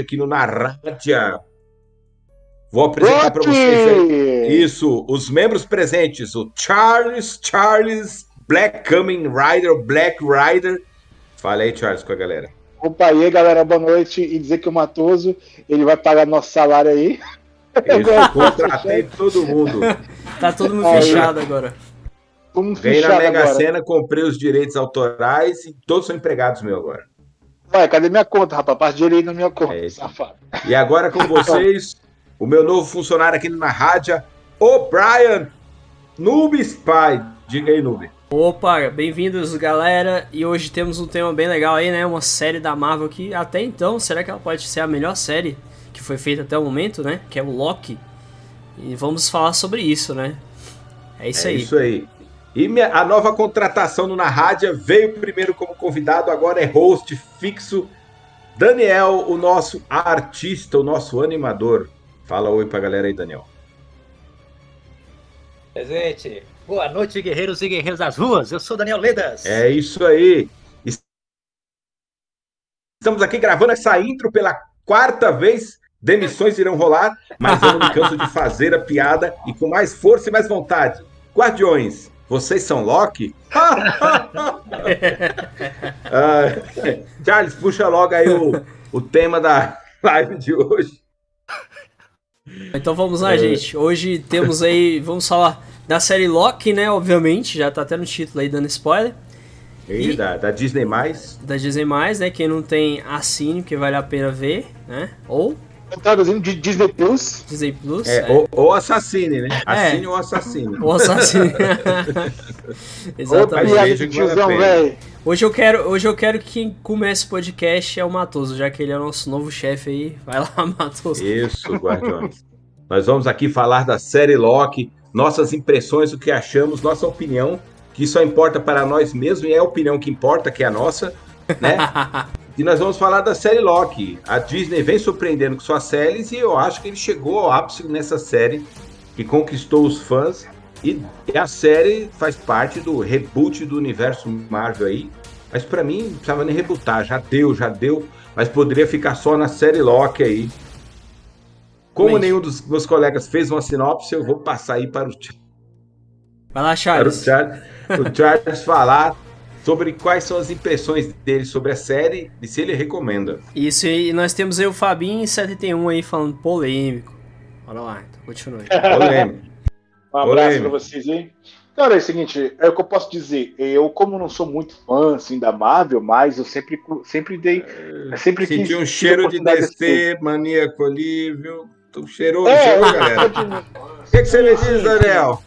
aqui no Narradia. Vou apresentar para vocês aí. Isso, os membros presentes, o Charles, Charles, Black Coming Rider, Black Rider. Fala aí, Charles, com a galera. Opa, aí, galera, boa noite. E dizer que o Matoso, ele vai pagar nosso salário aí. Isso, contratei todo mundo. tá todo mundo fechado agora. Vem na Mega Sena, comprei os direitos autorais e todos são empregados meus agora. Ué, cadê minha conta, rapaz? Parte direito na minha conta, é safado. E agora com vocês, o meu novo funcionário aqui na rádio, o Brian Noob Spy. Diga aí, Noob. Opa, bem-vindos galera, e hoje temos um tema bem legal aí, né? Uma série da Marvel que até então, será que ela pode ser a melhor série que foi feita até o momento, né? Que é o Loki. E vamos falar sobre isso, né? É isso é aí. Isso aí. E minha, a nova contratação no Na Rádio veio primeiro como convidado, agora é host fixo. Daniel, o nosso artista, o nosso animador. Fala oi pra galera aí, Daniel. Presente. Boa noite, guerreiros e guerreiras das ruas. Eu sou Daniel Ledas. É isso aí. Estamos aqui gravando essa intro pela quarta vez. Demissões irão rolar, mas eu não me canso de fazer a piada e com mais força e mais vontade. Guardiões, vocês são Loki? uh, Charles, puxa logo aí o, o tema da live de hoje. Então vamos lá, é. gente. Hoje temos aí, vamos falar da série Loki, né? Obviamente, já tá até no título aí dando spoiler. E, e da, da, Disney+. Da Disney+, né? Quem não tem, assine, que vale a pena ver, né? Ou traduzindo de Disney Plus. Disney Plus. É, é. Ou, ou assassine, né? É. Assine é. ou assassine. Ou assassine. Exatamente. tiozão, Hoje eu, quero, hoje eu quero que quem comece o podcast é o Matoso, já que ele é o nosso novo chefe aí. Vai lá, Matoso. Isso, Guardiões. Nós vamos aqui falar da série Loki, nossas impressões, o que achamos, nossa opinião, que só importa para nós mesmos e é a opinião que importa, que é a nossa, né? E nós vamos falar da série Loki. A Disney vem surpreendendo com suas séries e eu acho que ele chegou ao ápice nessa série que conquistou os fãs. E a série faz parte do reboot do universo Marvel aí. Mas para mim, não precisava nem rebootar. Já deu, já deu. Mas poderia ficar só na série Loki aí. Como nenhum dos meus colegas fez uma sinopse, eu vou passar aí para o Vai lá, Charles. Para o Charles, o Charles falar sobre quais são as impressões dele sobre a série e se ele recomenda. Isso, e nós temos aí o Fabinho 71 aí falando polêmico. Olha lá, então continue. Polêmico. um abraço para vocês aí. Cara, é o seguinte, é o que eu posso dizer. Eu, como não sou muito fã assim, da Marvel, mas eu sempre, sempre dei. É, sempre Senti quis, um cheiro de DC, maníaco ali, viu? Tu cheirou, é, cheirou, galera. O que, que você me diz, Daniel?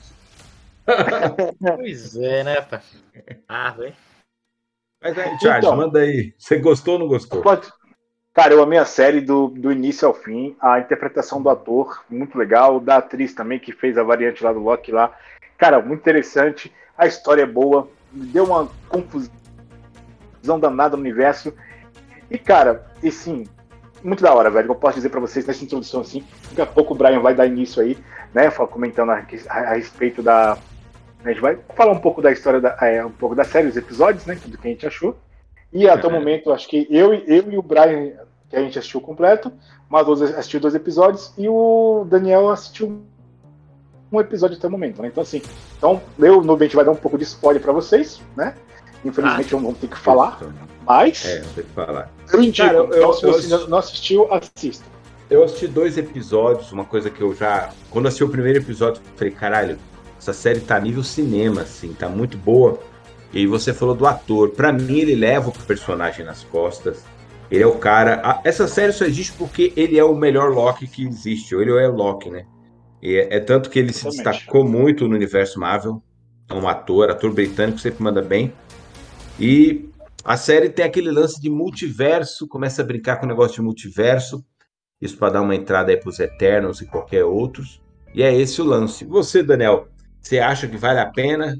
Pois é, né, pá? Ah, velho. Mas aí, Charles, então, manda aí. Você gostou ou não gostou? Pode... Cara, eu amei a série do, do início ao fim. A interpretação do ator, muito legal. Da atriz também, que fez a variante lá do Loki lá. Cara, muito interessante. A história é boa. Deu uma confusão danada no universo. E, cara, e sim, muito da hora, velho. Eu posso dizer para vocês nessa introdução assim. Daqui a pouco o Brian vai dar início aí, né? Comentando a, a, a respeito da, a gente vai falar um pouco da história, da, é, um pouco da série, os episódios, né? Do que a gente achou. E até o momento, acho que eu, eu e o Brian, que a gente assistiu completo, o Madoso assistiu dois episódios e o Daniel assistiu um episódio até o momento, né? Então, assim, então, eu, no a gente vai dar um pouco de spoiler para vocês, né? Infelizmente, ah, eu não tenho que falar, mas. É, não tem que falar. Eu indico. Cara, eu, então, se você eu, não assistiu, assista. Eu assisti dois episódios, uma coisa que eu já. Quando assisti o primeiro episódio, eu falei, caralho, essa série tá nível cinema, assim, tá muito boa. E você falou do ator. Para mim, ele leva o personagem nas costas. Ele é o cara. essa série só existe porque ele é o melhor Loki que existe. Ou ele é o Loki, né? E é, é tanto que ele Exatamente. se destacou muito no universo Marvel. É um ator, ator britânico, sempre manda bem. E a série tem aquele lance de multiverso, começa a brincar com o negócio de multiverso. Isso para dar uma entrada aí pros Eternos e qualquer outros. E é esse o lance. Você, Daniel, você acha que vale a pena?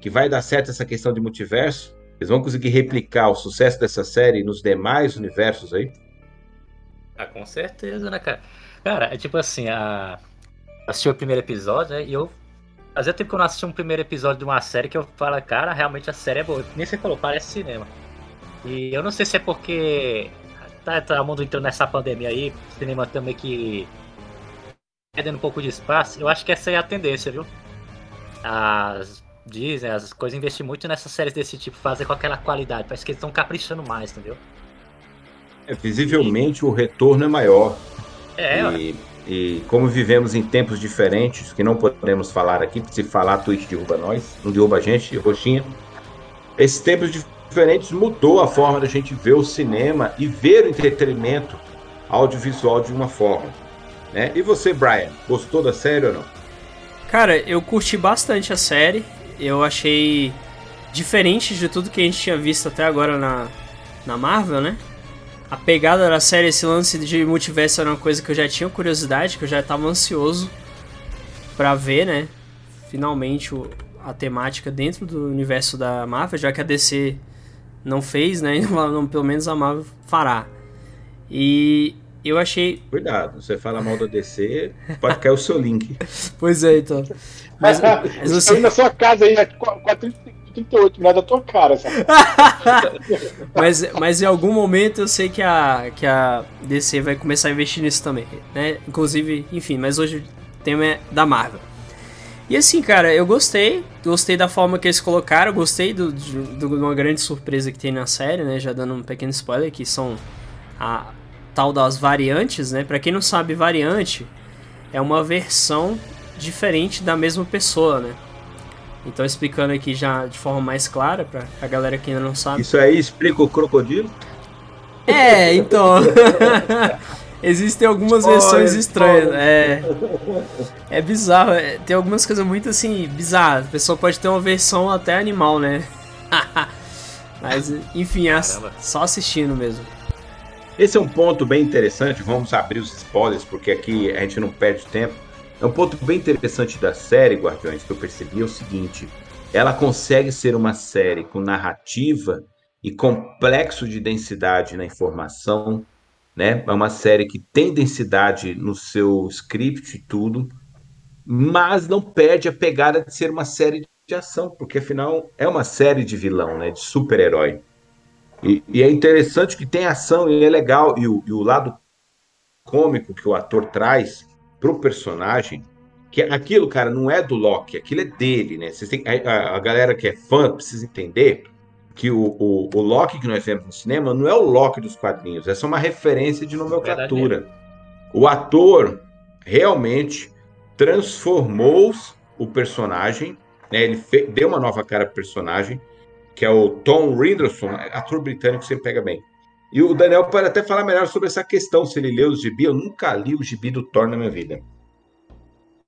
Que vai dar certo essa questão de multiverso? Eles vão conseguir replicar o sucesso dessa série nos demais universos aí? Ah, com certeza, né, cara? Cara, é tipo assim, a... assisti o primeiro episódio, né? E eu. Fazia tempo que eu não assisti um primeiro episódio de uma série que eu falo, cara, realmente a série é boa. Nem você falou, parece cinema. E eu não sei se é porque tá, tá mundo entrando nessa pandemia aí, cinema também que perdendo um pouco de espaço, eu acho que essa é a tendência, viu? As Disney, as coisas investem muito nessas séries desse tipo, fazer com aquela qualidade. Parece que eles estão caprichando mais, entendeu? É, visivelmente o retorno é maior. É, e, e como vivemos em tempos diferentes, que não podemos falar aqui, porque se falar, Twitch derruba nós, não derruba a gente, roxinha. Esses tempos diferentes mudou a forma da gente ver o cinema e ver o entretenimento audiovisual de uma forma. Né? E você, Brian, gostou da série ou não? Cara, eu curti bastante a série. Eu achei diferente de tudo que a gente tinha visto até agora na, na Marvel, né? A pegada da série, esse lance de multiverso era uma coisa que eu já tinha curiosidade, que eu já estava ansioso para ver, né? Finalmente o, a temática dentro do universo da Marvel, já que a DC não fez, né? Não, pelo menos a Marvel fará. E eu achei. Cuidado, você fala mal da DC, pode cair o seu link. pois é, então. Mas, mas você... Na sua casa aí, com a 38, não é da tua cara, sabe? mas, mas em algum momento eu sei que a, que a DC vai começar a investir nisso também, né? Inclusive, enfim, mas hoje o tema é da Marvel. E assim, cara, eu gostei, gostei da forma que eles colocaram, gostei do, de, de uma grande surpresa que tem na série, né? Já dando um pequeno spoiler, que são a tal das variantes, né? Pra quem não sabe, variante é uma versão diferente da mesma pessoa, né? Então explicando aqui já de forma mais clara pra a galera que ainda não sabe. Isso aí explica o crocodilo? É, então. Existem algumas versões estranhas. É, é bizarro. É, tem algumas coisas muito assim, bizarras. A pessoa pode ter uma versão até animal, né? Mas, enfim, é só assistindo mesmo. Esse é um ponto bem interessante. Vamos abrir os spoilers, porque aqui a gente não perde tempo. É um ponto bem interessante da série Guardiões que eu percebi é o seguinte: ela consegue ser uma série com narrativa e complexo de densidade na informação, né? É uma série que tem densidade no seu script e tudo, mas não perde a pegada de ser uma série de ação, porque afinal é uma série de vilão, né? De super-herói. E, e, é interessante que tem ação e é legal. E o, e o lado cômico que o ator traz pro personagem, que aquilo, cara, não é do Loki, aquilo é dele, né? A, a galera que é fã precisa entender que o, o, o, Loki que nós vemos no cinema não é o Loki dos quadrinhos, é só uma referência de nomenclatura. O ator realmente transformou o personagem, né? ele deu uma nova cara pro personagem, que é o Tom Riddleson, ator britânico sempre pega bem. E o Daniel pode até falar melhor sobre essa questão, se ele leu os gibi. Eu nunca li o gibi do Thor na minha vida.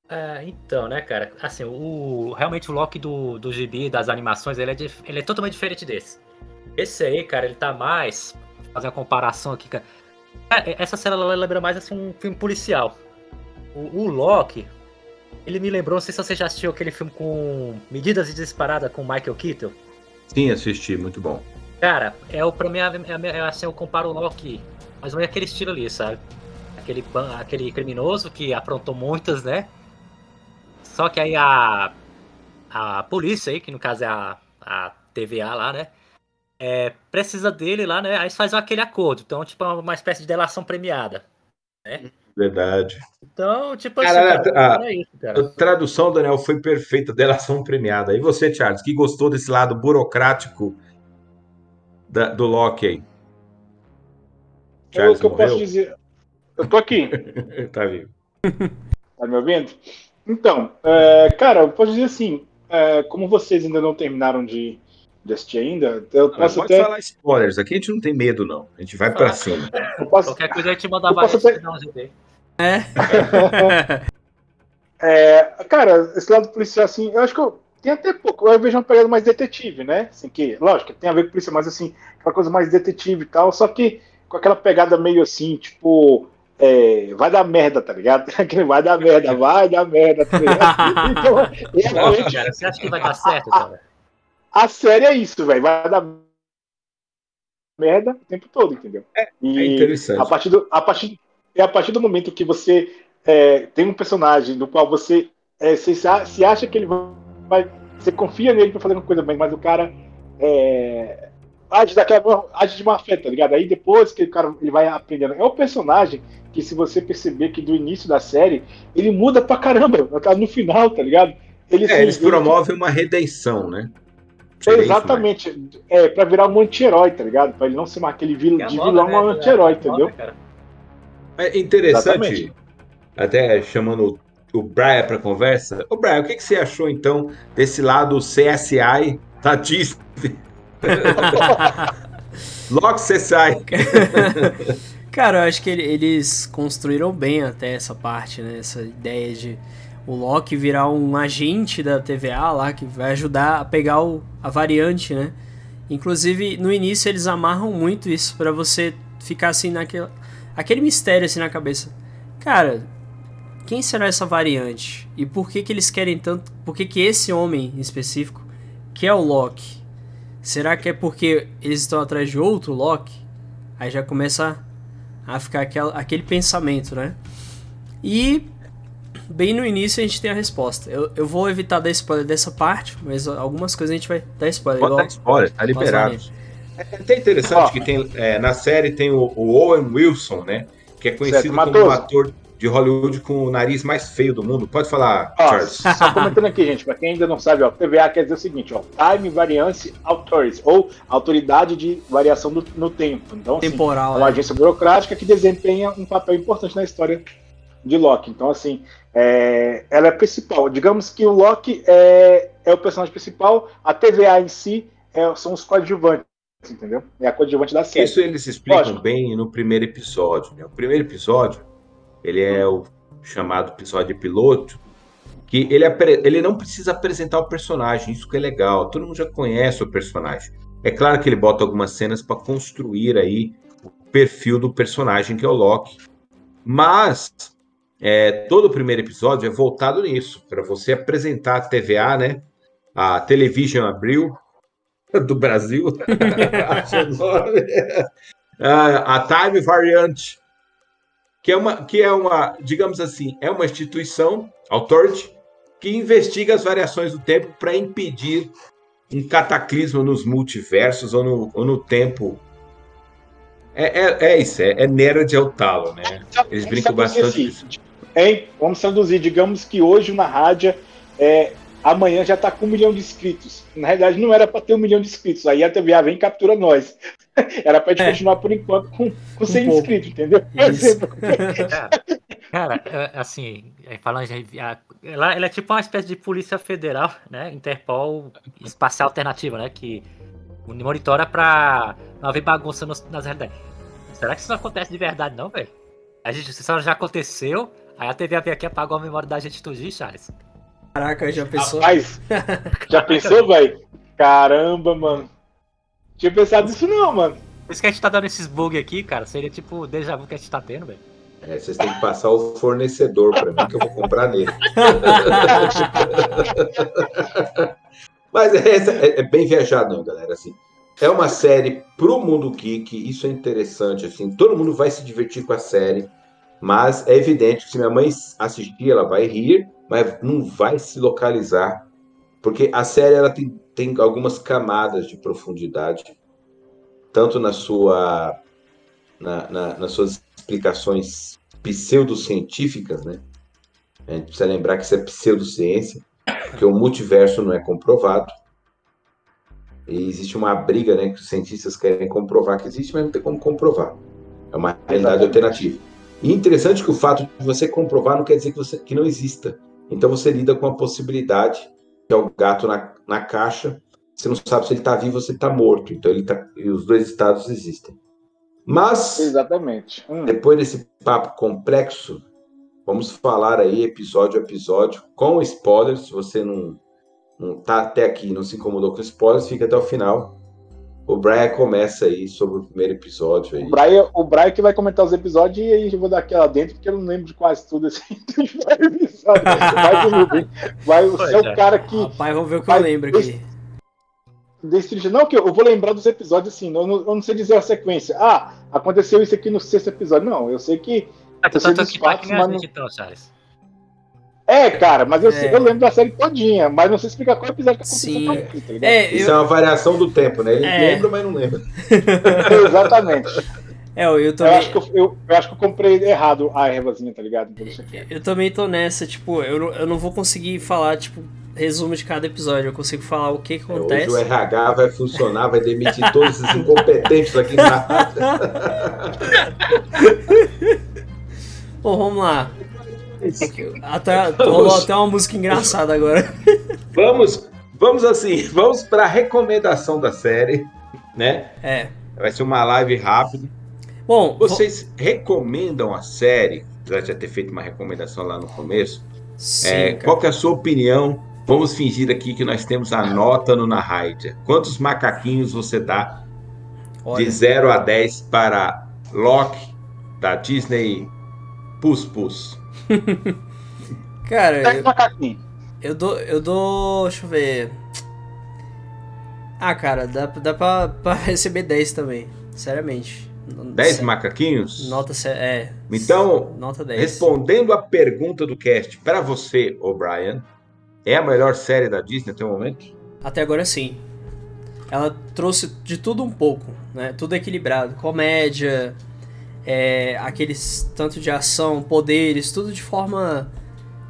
É, então, né, cara? Assim, o, realmente o Loki do, do gibi, das animações, ele é, ele é totalmente diferente desse. Esse aí, cara, ele tá mais. Fazer uma comparação aqui, cara. É, essa cena lembra mais assim, um filme policial. O, o, Loki, ele me lembrou, não sei se você já assistiu aquele filme com Medidas de Disparada com Michael Keaton. Sim, assisti, muito bom. Cara, é o, pra mim, é, é, assim, eu comparo o Loki, mas não é aquele estilo ali, sabe? Aquele, aquele criminoso que aprontou muitas, né? Só que aí a, a polícia aí, que no caso é a, a TVA lá, né? É, precisa dele lá, né? Aí faz aquele acordo. Então, tipo, é uma espécie de delação premiada. Né? Verdade. Então, tipo assim, cara, cara, a, isso, cara. a, tradução, Daniel, foi perfeita, delação premiada. E você, Charles, que gostou desse lado burocrático da, do Loki aí? Charles eu, que eu posso dizer. Eu tô aqui. tá vivo. Tá me ouvindo? Então, é, cara, eu posso dizer assim, é, como vocês ainda não terminaram de, de assistir ainda, eu ah, posso pode até... falar spoilers, aqui a gente não tem medo não, a gente vai pra cima. Posso... Qualquer coisa a gente manda várias até... É. é. Cara, esse lado policial, assim, eu acho que eu tem até pouco, eu vejo uma pegada mais detetive, né? Assim, que, lógico, tem a ver com polícia, mas assim, aquela coisa mais detetive e tal, só que com aquela pegada meio assim, tipo, é, vai dar merda, tá ligado? vai dar merda, vai dar merda, tá ligado? Então, realmente, cara, você acha que vai dar certo, cara? A, a série é isso, velho. Vai dar merda o tempo todo, entendeu? É, e é interessante. A partir, do, a, partir, é a partir do momento que você é, tem um personagem no qual você é, se, se acha que ele vai. Você confia nele pra fazer uma coisa bem, mas o cara é, age daquela age de má fé, tá ligado? Aí depois que o cara ele vai aprendendo. É o personagem que, se você perceber que do início da série, ele muda pra caramba. No final, tá ligado? Ele, é, eles promovem uma redenção, né? Seria exatamente. Isso, é, pra virar um anti-herói, tá ligado? Pra ele não ser aquele vil, é de vilão né? um anti-herói, é entendeu? É interessante, exatamente. até chamando o Brian pra conversa. Ô, Brian, o que, que você achou então desse lado CSI da Disney? Logo CSI. Cara, eu acho que eles construíram bem até essa parte, né? Essa ideia de o Loki virar um agente da TVA lá que vai ajudar a pegar o, a variante, né? Inclusive, no início eles amarram muito isso para você ficar assim naquele aquele mistério assim na cabeça. Cara, quem será essa variante? E por que que eles querem tanto? Por que que esse homem em específico que é o Loki? Será que é porque eles estão atrás de outro Loki? Aí já começa a ficar aquela, aquele pensamento, né? E bem no início a gente tem a resposta. Eu, eu vou evitar dar spoiler dessa parte, mas algumas coisas a gente vai dar spoiler. Pode dar spoiler, tá liberado. É até interessante oh. que tem, é, na série tem o, o, Owen Wilson, né? Que é conhecido certo, como um ator de Hollywood com o nariz mais feio do mundo. Pode falar, ó, Charles. Só comentando aqui, gente, para quem ainda não sabe, ó, TVA quer dizer o seguinte, ó, Time Variance Authority, ou Autoridade de Variação do, no Tempo. Então, assim, Temporal, é uma é. agência burocrática que desempenha um papel importante na história de Loki. Então, assim, é, ela é principal. Digamos que o Loki é, é o personagem principal, a TVA em si é, são os coadjuvantes entendeu? É a coadjuvante da série. Isso eles explicam Lógico. bem no primeiro episódio. Né? O primeiro episódio ele é o chamado episódio piloto, que ele, ele não precisa apresentar o personagem, isso que é legal, todo mundo já conhece o personagem. É claro que ele bota algumas cenas para construir aí o perfil do personagem que é o Loki, mas é, todo o primeiro episódio é voltado nisso, para você apresentar a TVA, né? A Television Abril do Brasil, a Time Variant que é uma, que é uma, digamos assim, é uma instituição, authority, que investiga as variações do tempo para impedir um cataclismo nos multiversos ou no, ou no tempo. É, é, é isso, é, é nerd ao talo, né? Eles brincam bastante. Assim, hein? Vamos traduzir, digamos que hoje na rádio é, amanhã já está com um milhão de inscritos. Na realidade, não era para ter um milhão de inscritos. Aí a TVA vem e captura nós. Era pra gente é. continuar por enquanto com, com 100 um inscritos, entendeu? cara, cara, é, assim, é, falando de, ela, ela, é tipo uma espécie de polícia federal, né? Interpol espacial alternativa, né? Que monitora pra não haver bagunça nos, nas realidades. Será que isso não acontece de verdade, não, velho? A gente, isso já aconteceu, aí a TV veio aqui e apagou a memória da gente tudinho, Charles. Caraca, já pensou? Rapaz, já pensou, velho? Caramba, mano. Tinha pensado nisso não, mano. Por isso que a gente tá dando esses bugs aqui, cara. Seria tipo o déjà vu que a gente tá tendo, velho. É, vocês têm que passar o fornecedor para mim que eu vou comprar nele. Mas é, é, é, bem viajado, não, galera. Assim, é uma série pro mundo geek, isso é interessante. Assim, todo mundo vai se divertir com a série, mas é evidente que se minha mãe assistir, ela vai rir, mas não vai se localizar, porque a série ela tem tem algumas camadas de profundidade, tanto na sua, na, na, nas suas explicações pseudocientíficas, né? A gente precisa lembrar que isso é pseudociência, porque o multiverso não é comprovado. E existe uma briga, né, que os cientistas querem comprovar que existe, mas não tem como comprovar. É uma realidade alternativa. E interessante que o fato de você comprovar não quer dizer que, você, que não exista. Então você lida com a possibilidade que é o gato na, na caixa, você não sabe se ele está vivo ou se ele está morto. Então ele tá, e os dois estados existem. Mas exatamente. Hum. Depois desse papo complexo, vamos falar aí episódio a episódio com spoilers. Se você não não tá até aqui, não se incomodou com spoilers, fica até o final. O Brian começa aí sobre o primeiro episódio. Aí. O, Brian, o Brian que vai comentar os episódios e aí eu vou dar aquela dentro, porque eu não lembro de quase tudo assim. vai comigo, Vai, você é o cara que. Rapaz, vamos ver o que vai, eu lembro aqui. Não, que eu vou lembrar dos episódios assim, eu não, eu não sei dizer a sequência. Ah, aconteceu isso aqui no sexto episódio. Não, eu sei que. Ah, eu sei dos fatos, mas não... então, Charles. É, cara, mas eu, É. eu lembro da série todinha, mas não sei explicar qual episódio que aconteceu Sim. pra mim, tá ligado? É, Isso é eu, uma variação do tempo, né? Ele É. lembra, mas não lembra. Exatamente. é, eu Eu também. acho, que eu, eu, eu acho que eu comprei errado a ervazinha, tá ligado? Por isso aqui. Eu também tô nessa, tipo, eu, não- eu não vou conseguir falar, tipo, resumo de cada episódio. Eu consigo falar o que, É, Hoje acontece. o RH vai funcionar, vai demitir todos esses incompetentes aqui na rádio. Bom, vamos lá. Até, rolou até uma música engraçada agora. Vamos, vamos assim, vamos para a recomendação da série, né? É. Vai ser uma live rápida. Bom, vo- Vocês recomendam a série? Já já ter feito uma recomendação lá no começo. Sim, É, qual que é a sua opinião? Vamos fingir aqui que nós temos a nota no Narraida. Quantos macaquinhos você dá Olha, de 0 a 10 para Loki da Disney Pus Pus? cara, eu, eu dou. Eu dou. Deixa eu ver. Ah, cara, dá, dá pra, pra receber 10 também. Seriamente. 10 Sé- macaquinhos? Nota. É. Então, Nota 10. Respondendo a pergunta do cast, para você, O'Brien, é a melhor série da Disney até o momento? Até agora sim. Ela trouxe de tudo um pouco, né? Tudo equilibrado. Comédia, é, aqueles tanto de ação, poderes, tudo de forma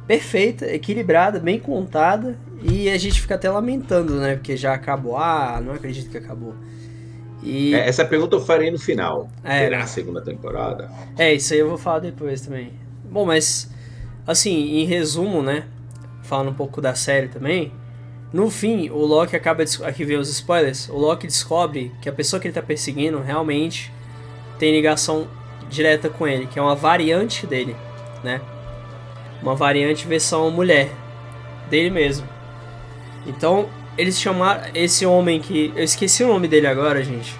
perfeita, equilibrada, bem contada. E a gente fica até lamentando, né? Porque já acabou. Ah, não acredito que acabou. E É, essa pergunta eu farei no final. É, Terá né? a segunda temporada? É, isso aí eu vou falar depois também. Bom, mas assim, em resumo, né? Falando um pouco da série também. No fim, o Loki acaba. des- Aqui vem os spoilers. O Loki descobre que a pessoa que ele tá perseguindo realmente tem ligação direta com ele, que é uma variante dele, né? Uma variante versão mulher dele mesmo. Então, eles chamaram esse homem que. Eu esqueci o nome dele agora, gente.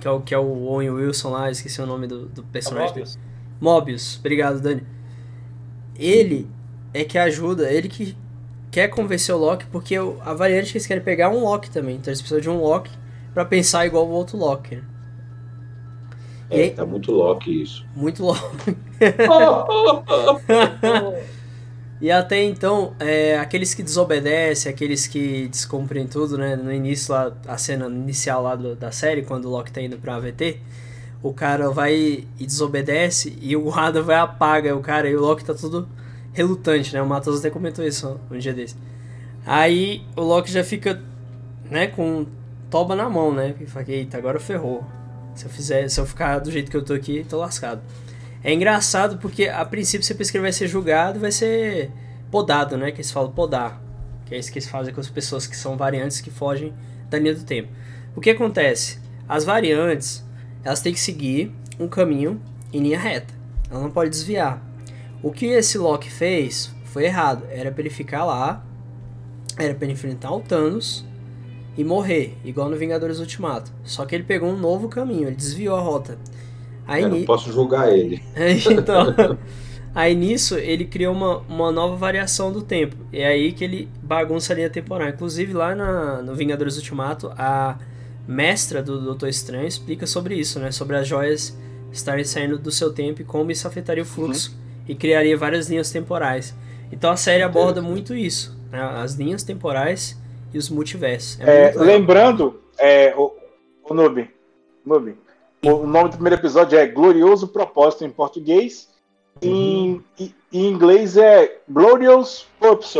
Que é o, que é o Owen Wilson lá, esqueci o nome do, do personagem dele. Mobius. Mobius, obrigado, Dani. Ele é que ajuda, ele que quer convencer o Loki, porque a variante que eles querem pegar é um Loki também. Então eles precisam de um Loki pra pensar igual o outro Loki. né? E É, aí- tá muito Loki isso. Muito Loki. E até então, é, aqueles que desobedecem, aqueles que descumprem tudo, né? No início lá, a cena inicial lá do- da série, quando o Loki tá indo pra AVT, o cara vai e desobedece e o guarda vai e apaga o cara e o Loki tá tudo relutante, né? O Matheus até comentou isso um dia desse. Aí o Loki já fica, né, com toba na mão, né? Porque fala, eita, agora ferrou. Se eu fizer, se eu ficar do jeito que eu tô aqui, tô lascado. É engraçado porque a princípio você pensa que ele vai ser julgado, vai ser podado, né? Que eles falam podar. Que é isso que eles fazem com as pessoas que são variantes que fogem da linha do tempo. O que acontece? As variantes, elas têm que seguir um caminho em linha reta. Ela não pode desviar. O que esse Loki fez foi errado. Era pra ele ficar lá, era pra ele enfrentar o Thanos e morrer, igual no Vingadores Ultimato. Só que ele pegou um novo caminho, ele desviou a rota. Aí, Eu não posso julgar ele. então, aí nisso ele criou uma, uma nova variação do tempo. E é aí que ele bagunça a linha temporal. Inclusive lá na, no Vingadores Ultimato, a mestra do Doutor Estranho explica sobre isso, né? Sobre as joias estarem saindo do seu tempo e como isso afetaria o fluxo e criaria várias linhas temporais. Então a série aborda muito isso, né? As linhas temporais e os multiversos. É É, lembrando, é, o, o Noob, Noob, o nome do primeiro episódio é Glorioso Propósito em português. Em, em, em inglês é Glorious Purpose.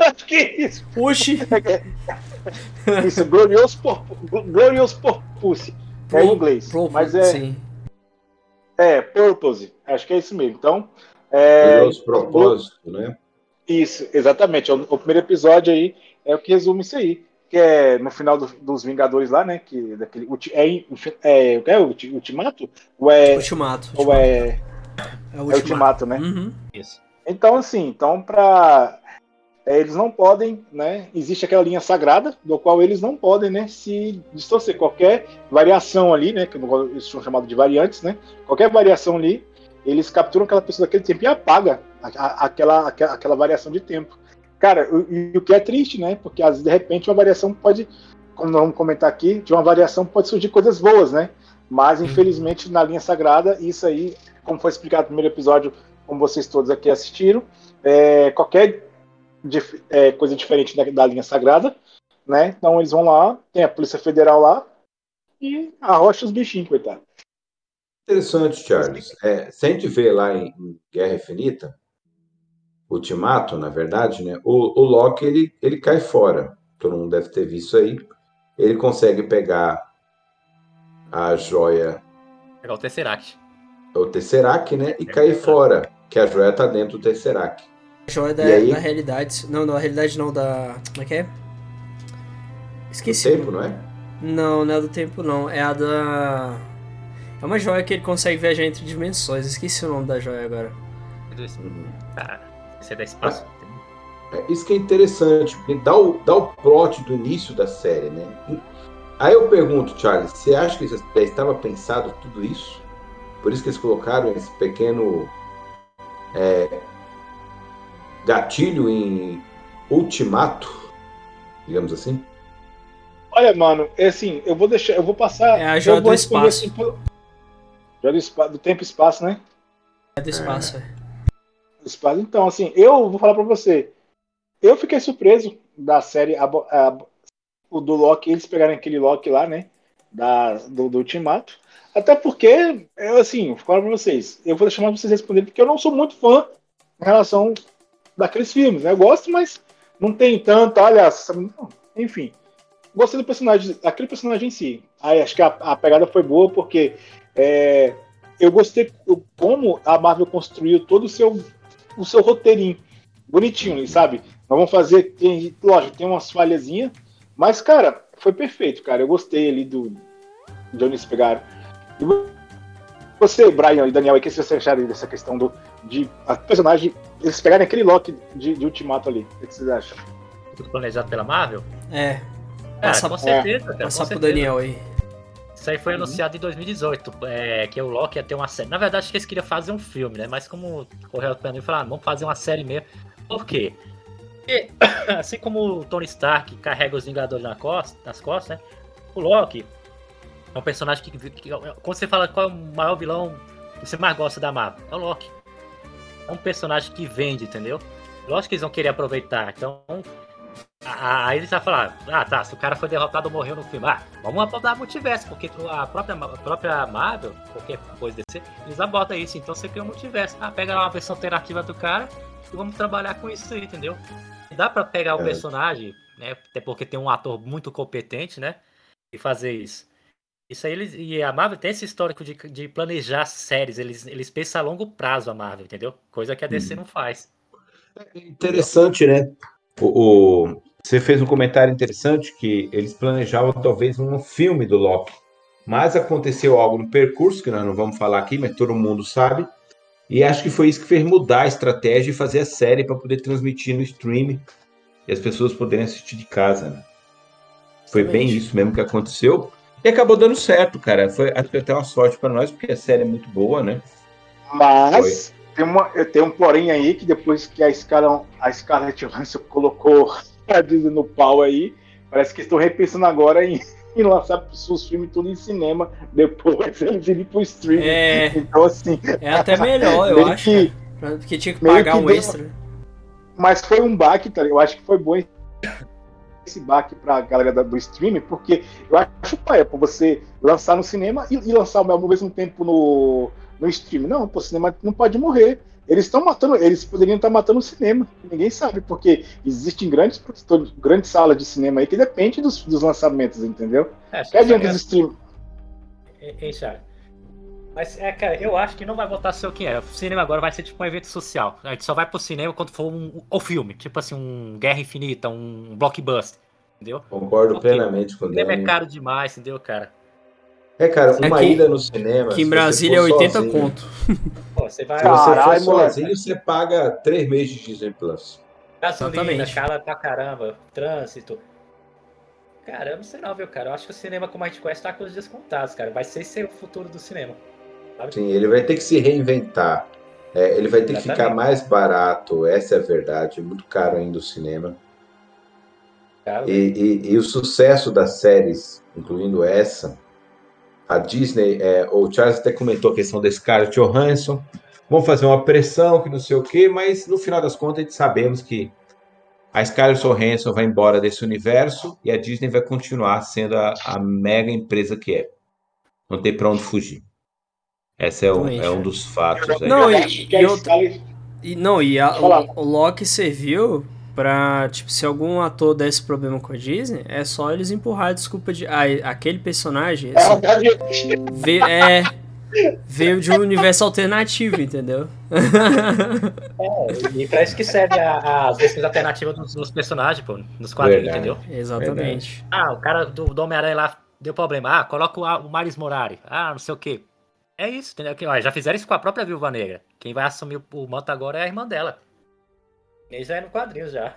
Acho que é isso. Puxe, Isso, Glorious, Pur- Glorious Purpose. É em inglês. Pro- mas é, sim. é Purpose. Acho que é isso mesmo. Então, é, Pelos propósitos, né? Isso, exatamente. O, o primeiro episódio aí é o que resume isso aí. Que é no final do- dos Vingadores lá, né? Que daquele, ulti- é, é, o que é o ulti- Ultimato? Ou é, Ultimato. ou é, É é Ultimato, né? Uhum. Isso. Então, assim, então para eles não podem, né? Existe aquela linha sagrada, do qual eles não podem, né? Se distorcer qualquer variação ali, né? Que eles são chamados de variantes, né? Qualquer variação ali, eles capturam aquela pessoa daquele tempo e apaga a- a- aquela, aquela, aquela variação de tempo. Cara, o- e o que é triste, né? Porque às vezes, de repente, uma variação pode, como nós vamos comentar aqui, de uma variação pode surgir coisas boas, né? Mas, infelizmente, na linha sagrada, isso aí como foi explicado no primeiro episódio, como vocês todos aqui assistiram. É, qualquer dif é, coisa diferente da, da, linha sagrada, né? Então eles vão lá, tem a Polícia Federal lá e arrocha os bichinhos, coitado. Interessante, Charles. É, se a gente vê lá em Guerra Infinita, Ultimato, na verdade, né? O, o Loki ele, ele cai fora. Todo mundo deve ter visto aí. Ele consegue pegar a joia. Pegar o Tesseract. O Tesseract, né? E é cair fora. Que a joia tá dentro do Tesseract. A joia da, aí... da realidade. Não, da realidade não, da. Como é que é? Esqueci. Do tempo, não é? Não, não é do tempo, não. É a da. É uma joia que ele consegue viajar entre dimensões. Esqueci o nome da joia agora. Cara, esse é da espaço. É, isso que é interessante, porque dá o, dá o plot do início da série, né? Aí eu pergunto, Charles, você acha que já estava pensado tudo isso? Por isso que eles colocaram esse pequeno é, gatilho em ultimato, digamos assim? Olha, mano, é assim, eu vou deixar, eu vou passar. É a joia do espaço. Assim, joia do, espaço, do tempo e espaço, né? É do espaço, é. Então, assim, eu vou falar pra você. Eu fiquei surpreso da série a, a, o do Loki, eles pegaram aquele Loki lá, né? Da, do, do Ultimato. Até porque, eu assim, vou falar pra vocês. Eu vou deixar mais vocês responderem, porque eu não sou muito fã em relação daqueles filmes, né? Eu gosto, mas não tem tanto, olha, enfim. Gostei do personagem, aquele personagem em si. Aí acho que a, a pegada foi boa, porque é, eu gostei como a Marvel construiu todo o seu, o seu roteirinho. Bonitinho, sabe? Nós vamos fazer, tem, lógico, tem umas falhazinhas, mas, cara, foi perfeito, cara. Eu gostei ali do de onde eles pegaram. E você, Brian e Daniel, o que vocês acharam dessa questão do de a personagem, eles pegarem aquele Loki de, de Ultimato ali? O que vocês acham? Tudo planejado pela Marvel? É. Passa, com certeza, é. cara, Passa pro Daniel aí. Isso aí foi uhum. anunciado em 2018, é, que o Loki ia ter uma série. Na verdade, acho que eles queriam fazer um filme, né? Mas como correu o e falaram, ah, vamos fazer uma série mesmo. Por quê? Porque, assim como o Tony Stark carrega os Vingadores na costa, nas costas, né? O Loki é um personagem que, que, Quando você fala qual é o maior vilão que você mais gosta da Marvel, é o Loki. É um personagem que vende, entendeu? Lógico que eles vão querer aproveitar. Então, Aí eles vão falar, ah tá, se o cara foi derrotado ou morreu no filme, ah, vamos abordar multiverso, porque a própria, a própria Marvel, qualquer coisa desse, eles abordam isso, então você cria um multiverso. Ah, pega uma versão alterativa do cara e vamos trabalhar com isso aí, entendeu? Dá pra pegar o é. personagem, né? Até porque tem um ator muito competente, né? E fazer isso. Isso aí, eles, e a Marvel tem esse histórico de, de planejar séries, eles, eles pensam a longo prazo, a Marvel, entendeu? Coisa que a DC hum. não faz. É interessante, né? O, o, você fez um comentário interessante que eles planejavam talvez um filme do Loki, mas aconteceu algo no percurso que nós não vamos falar aqui, mas todo mundo sabe. E acho que foi isso que fez mudar a estratégia e fazer a série para poder transmitir no stream e as pessoas poderem assistir de casa. Né? Foi bem isso mesmo que aconteceu. E acabou dando certo, cara. Foi até uma sorte para nós, porque a série é muito boa, né? Mas tem, uma, um porém aí que depois que a, Scar a Scarlett Johansson colocou Disney no pau aí. Parece que estão repensando agora em, em lançar os filmes tudo em cinema, depois eles irem pro streaming. É, então, assim. É até melhor, eu acho. Que, porque tinha que pagar que um deu, extra. Mas foi um baque, tá? Eu acho que foi bom esse baque pra galera do streaming, porque eu acho pai, é pra você lançar no cinema e, e lançar ao mesmo tempo no, no streaming. Não, o cinema não pode morrer. Eles estão matando, eles poderiam estar matando o cinema, ninguém sabe, porque existem grandes grandes salas de cinema aí que dependem dos, dos lançamentos, entendeu? É, que adianta os stream. Hein, Charles? Mas, é, cara, eu acho que não vai voltar a ser o que era. O cinema agora vai ser tipo um evento social. A gente só vai pro cinema quando for um, um filme, tipo assim, um Guerra Infinita, um blockbuster, entendeu? Concordo Porque plenamente com o cinema é caro demais, entendeu, cara? É, cara, uma aqui, ida no cinema. Que em Brasília é 80 sozinho, conto. Pô, você vai... Se você for sozinho, você paga 3 meses de Disney Plus. Gasolina, cala pra caramba, trânsito. Caramba, sei não, viu, cara? Eu acho que o cinema, como a gente conhece, tá com os dias contados, cara. Vai ser ser o futuro do cinema. Sabe? Sim, ele vai ter que se reinventar. É, ele vai ter Exatamente. que ficar mais barato, essa é a verdade. Muito caro ainda o cinema. e, e, e o sucesso das séries, incluindo essa, a Disney, é, o Charles até comentou a questão da Scarlett Johansson, vão fazer uma pressão, que não sei o quê, mas no final das contas a gente sabemos que a Scarlett Johansson vai embora desse universo e a Disney vai continuar sendo a, a mega empresa que é. Não tem para onde fugir. Esse é um, é um dos fatos. Aí. Não, e, e, outra, e, não, e a, o, o Loki serviu pra, tipo, se algum ator desse problema com a Disney, é só eles empurrar a desculpa de. Ah, aquele personagem. Assim, veio, é. Veio de um universo alternativo, entendeu? É, e pra isso que serve as versões alternativas dos, dos, personagens, pô, nos quadrinhos, Verdade. entendeu? Exatamente. Verdade. Ah, o cara do, do Homem-Aranha lá deu problema. Ah, coloca o, o Maris Morari. Ah, não sei o quê. É isso, entendeu? Que, ó, já fizeram isso com a própria Viúva Negra. Quem vai assumir o, o manto agora é a irmã dela. E já é no quadrinho já.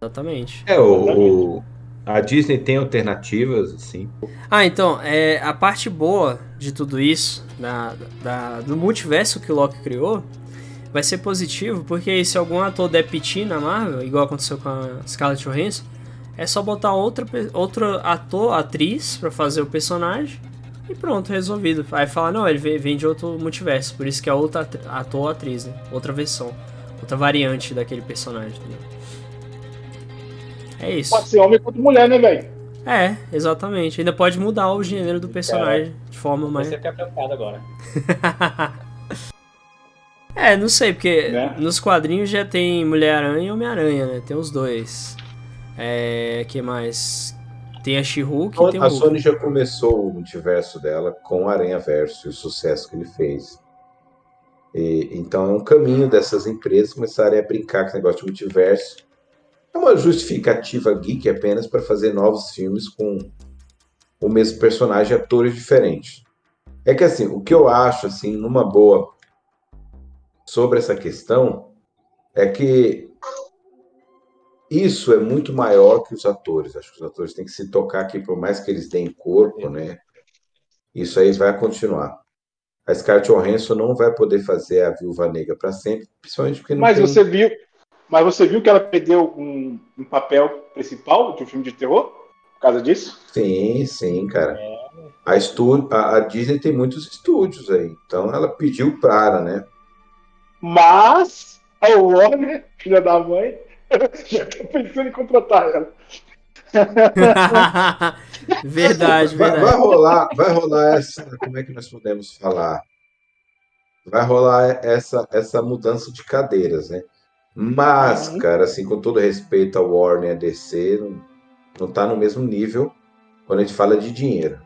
Exatamente. É, o, o, a Disney tem alternativas, assim. Ah, então, é, a parte boa de tudo isso, da, da, do multiverso que o Loki criou, vai ser positivo, porque se algum ator der piti na Marvel, igual aconteceu com a Scarlett Johansson, é só botar outra, outro ator, atriz, para fazer o personagem e pronto, resolvido. Aí fala, não, ele vem de outro multiverso, por isso que é outra ator ou atriz, né? Outra versão outra variante daquele personagem, entendeu? É isso. Pode ser homem quanto mulher, né, velho? É, exatamente. Ainda pode mudar o gênero do personagem é. de forma mais. Você fica preocupado agora. é, não sei, porque né? nos quadrinhos já tem Mulher-Aranha e Homem-Aranha, né? Tem os dois. É. que mais? Tem a She-Hulk e tem o A Sony já começou o multiverso dela com Aranha Verso e o sucesso que ele fez. E, então é um caminho dessas empresas começarem a brincar com esse negócio de multiverso. É uma justificativa geek apenas para fazer novos filmes com o mesmo personagem, atores diferentes. É que assim, o que eu acho assim, numa boa sobre essa questão é que isso é muito maior que os atores. Acho que os atores têm que se tocar aqui, por mais que eles deem corpo, né? Isso aí vai continuar a Scarlett Johansson não vai poder fazer a Viúva Negra para sempre, principalmente porque não Mas tem... você viu, mas você viu que ela perdeu um, um, papel principal de um filme de terror por causa disso? Sim, sim, cara. A, estúdio, a, a Disney tem muitos estúdios aí, então ela pediu para, né? Mas a Warner, filha da mãe, já tá pensando em contratar ela. verdade, vai, verdade. Vai rolar, vai rolar essa. Como é que nós podemos falar? Vai rolar essa, essa mudança de cadeiras, né? Mas, uhum. cara, assim, com todo respeito ao Warner e a DC, não, não tá no mesmo nível quando a gente fala de dinheiro.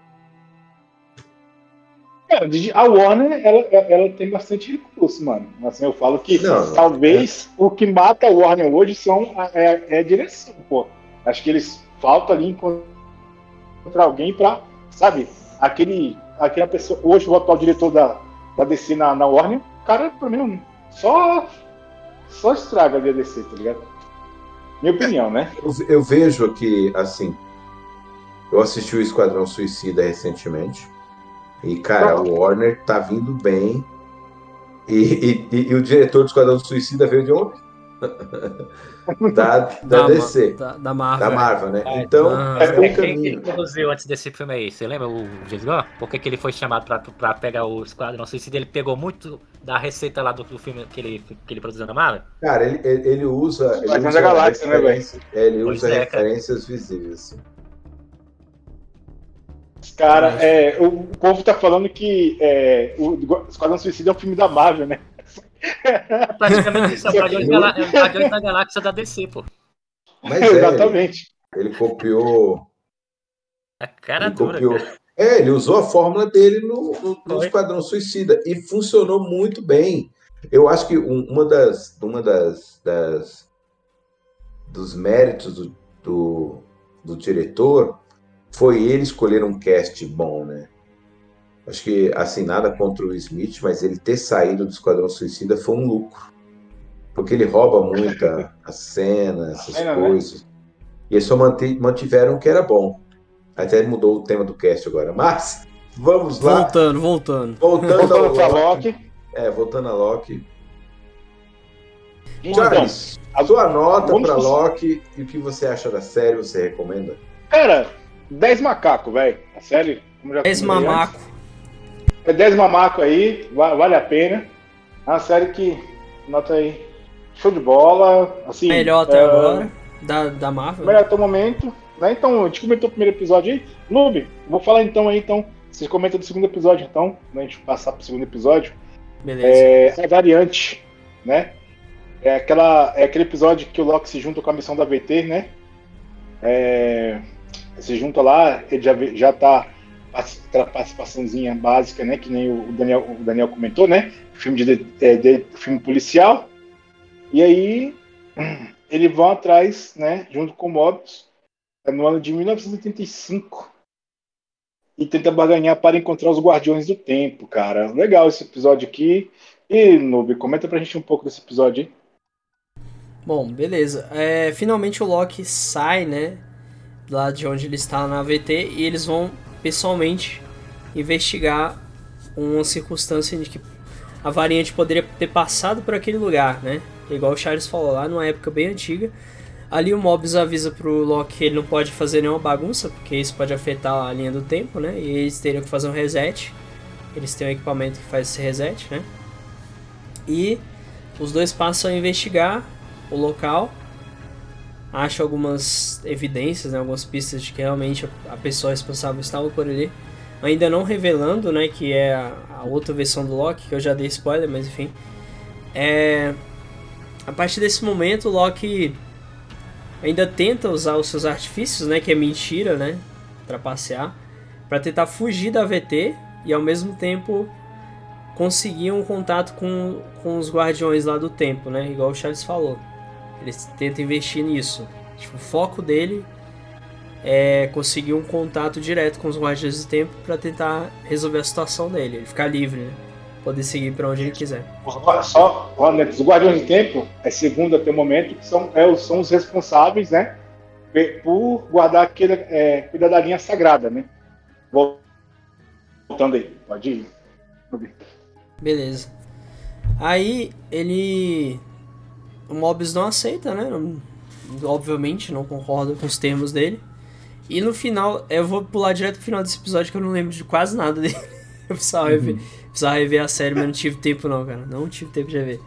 Cara, a Warner, ela, ela tem bastante recurso, mano. Assim, eu falo que não, talvez é. o que mata a Warner hoje são a, é, é a direção, pô. Acho que eles falta ali encontrar alguém para, sabe, aquele, aquela pessoa. Hoje o atual diretor da, da DC na, na Warner, cara, pra mim, só, só estraga a DC, tá ligado? Minha opinião, né? Eu, eu vejo que, assim, eu assisti o Esquadrão Suicida recentemente. E, cara, o Warner tá vindo bem. E, e, e, o diretor do Esquadrão Suicida veio de onde? da, da, da DC. Da, da, Marvel. Da Marvel, né? É, então, é, é um Quem que produziu antes desse filme aí? Você lembra o James Gunn? Por que, que ele foi chamado pra, pra pegar o Esquadrão Suicida? Ele pegou muito da receita lá do, do, filme que ele, que ele produziu na Marvel? Cara, ele, ele, ele usa. Ele usa, galáxia, né, velho? Ele usa é, referências cara. visíveis. Assim. Cara, é, o povo tá falando que é, o Esquadrão Suicida é um filme da Marvel, né? Praticamente isso, é o Guardiões da Galáxia da DC, pô. Mas é, Exatamente. Ele, ele, copiou. A cara ele dura. Copiou. Cara. É, ele usou a fórmula dele no, no, no Esquadrão Suicida e funcionou muito bem. Eu acho que uma das, uma das, das dos méritos do, do, do diretor foi ele escolher um cast bom, né? Acho que, assim, nada contra o Smith, mas ele ter saído do Esquadrão Suicida foi um lucro. Porque ele rouba muito a, a cena, essas é, coisas. Né? E eles só mantiveram o que era bom. Até mudou o tema do cast agora. Mas, vamos lá. Voltando, voltando. Voltando ao Loki. Loki. É, voltando a Loki. Charles, a sua nota para Loki e o que você acha da série, você recomenda? Cara, 10 macacos, velho. A série como já 10 falei antes. mamaco. É 10 mamaco aí, va- vale a pena. É uma série que nota aí. Show de bola. Assim, Melhor até é, agora. Da, da Marvel. Melhor até o momento. Né? Então, a gente comentou o primeiro episódio aí. Noob, vou falar então aí, então. Vocês comentam do segundo episódio, então. Né? A gente passar pro segundo episódio. Beleza. É a variante, né? É, aquela, é aquele episódio que o Loki se junta com a missão da VT, né? É, se junta lá, ele já, já tá aquela participaçãozinha básica, né? Que nem o Daniel, o Daniel comentou, né? Filme de, é, de- filme policial. E aí eles vão atrás, né? Junto com o Mobius, é no ano de 1985 e tenta barganhar para encontrar os Guardiões do Tempo, cara. Legal esse episódio aqui. E, Noob, comenta pra gente um pouco desse episódio aí. Bom, beleza. É, finalmente o Loki sai, né? Lá de onde ele está na AVT e eles vão pessoalmente investigar uma circunstância de que a variante poderia ter passado por aquele lugar, né? Igual o Charles falou lá, numa época bem antiga. Ali o Mobius avisa pro Loki que ele não pode fazer nenhuma bagunça, porque isso pode afetar a linha do tempo, né? E eles teriam que fazer um reset. Eles têm um equipamento que faz esse reset, né? E os dois passam a investigar o local, acham algumas evidências, né, algumas pistas de que realmente a pessoa responsável estava por ali, ainda não revelando, né, que é a, a outra versão do Loki, que eu já dei spoiler, mas enfim. É, a partir desse momento, o Loki ainda tenta usar os seus artifícios, né, que é mentira, né, trapacear, para tentar fugir da VT e ao mesmo tempo conseguir um contato com, com os guardiões lá do tempo, né? Igual o Charles falou. Eles tentam investir nisso. Tipo, o foco dele é conseguir um contato direto com os guardiões do tempo para tentar resolver a situação dele, ele ficar livre, né? Poder seguir para onde ele quiser. Gua- só, né, os Guardiões do Tempo, é segundo até o momento, são, é, os- são os responsáveis, né? Por guardar aquele. É, cuidar da linha sagrada, né? Voltando aí, pode ir. Beleza. Aí ele. O Mobius não aceita, né? Não- Obviamente não concorda com os termos dele. E no final, eu vou pular direto pro final desse episódio que eu não lembro de quase nada dele. Eu precisava, rever, precisava rever a série, mas não tive tempo não, cara. Não tive tempo de rever.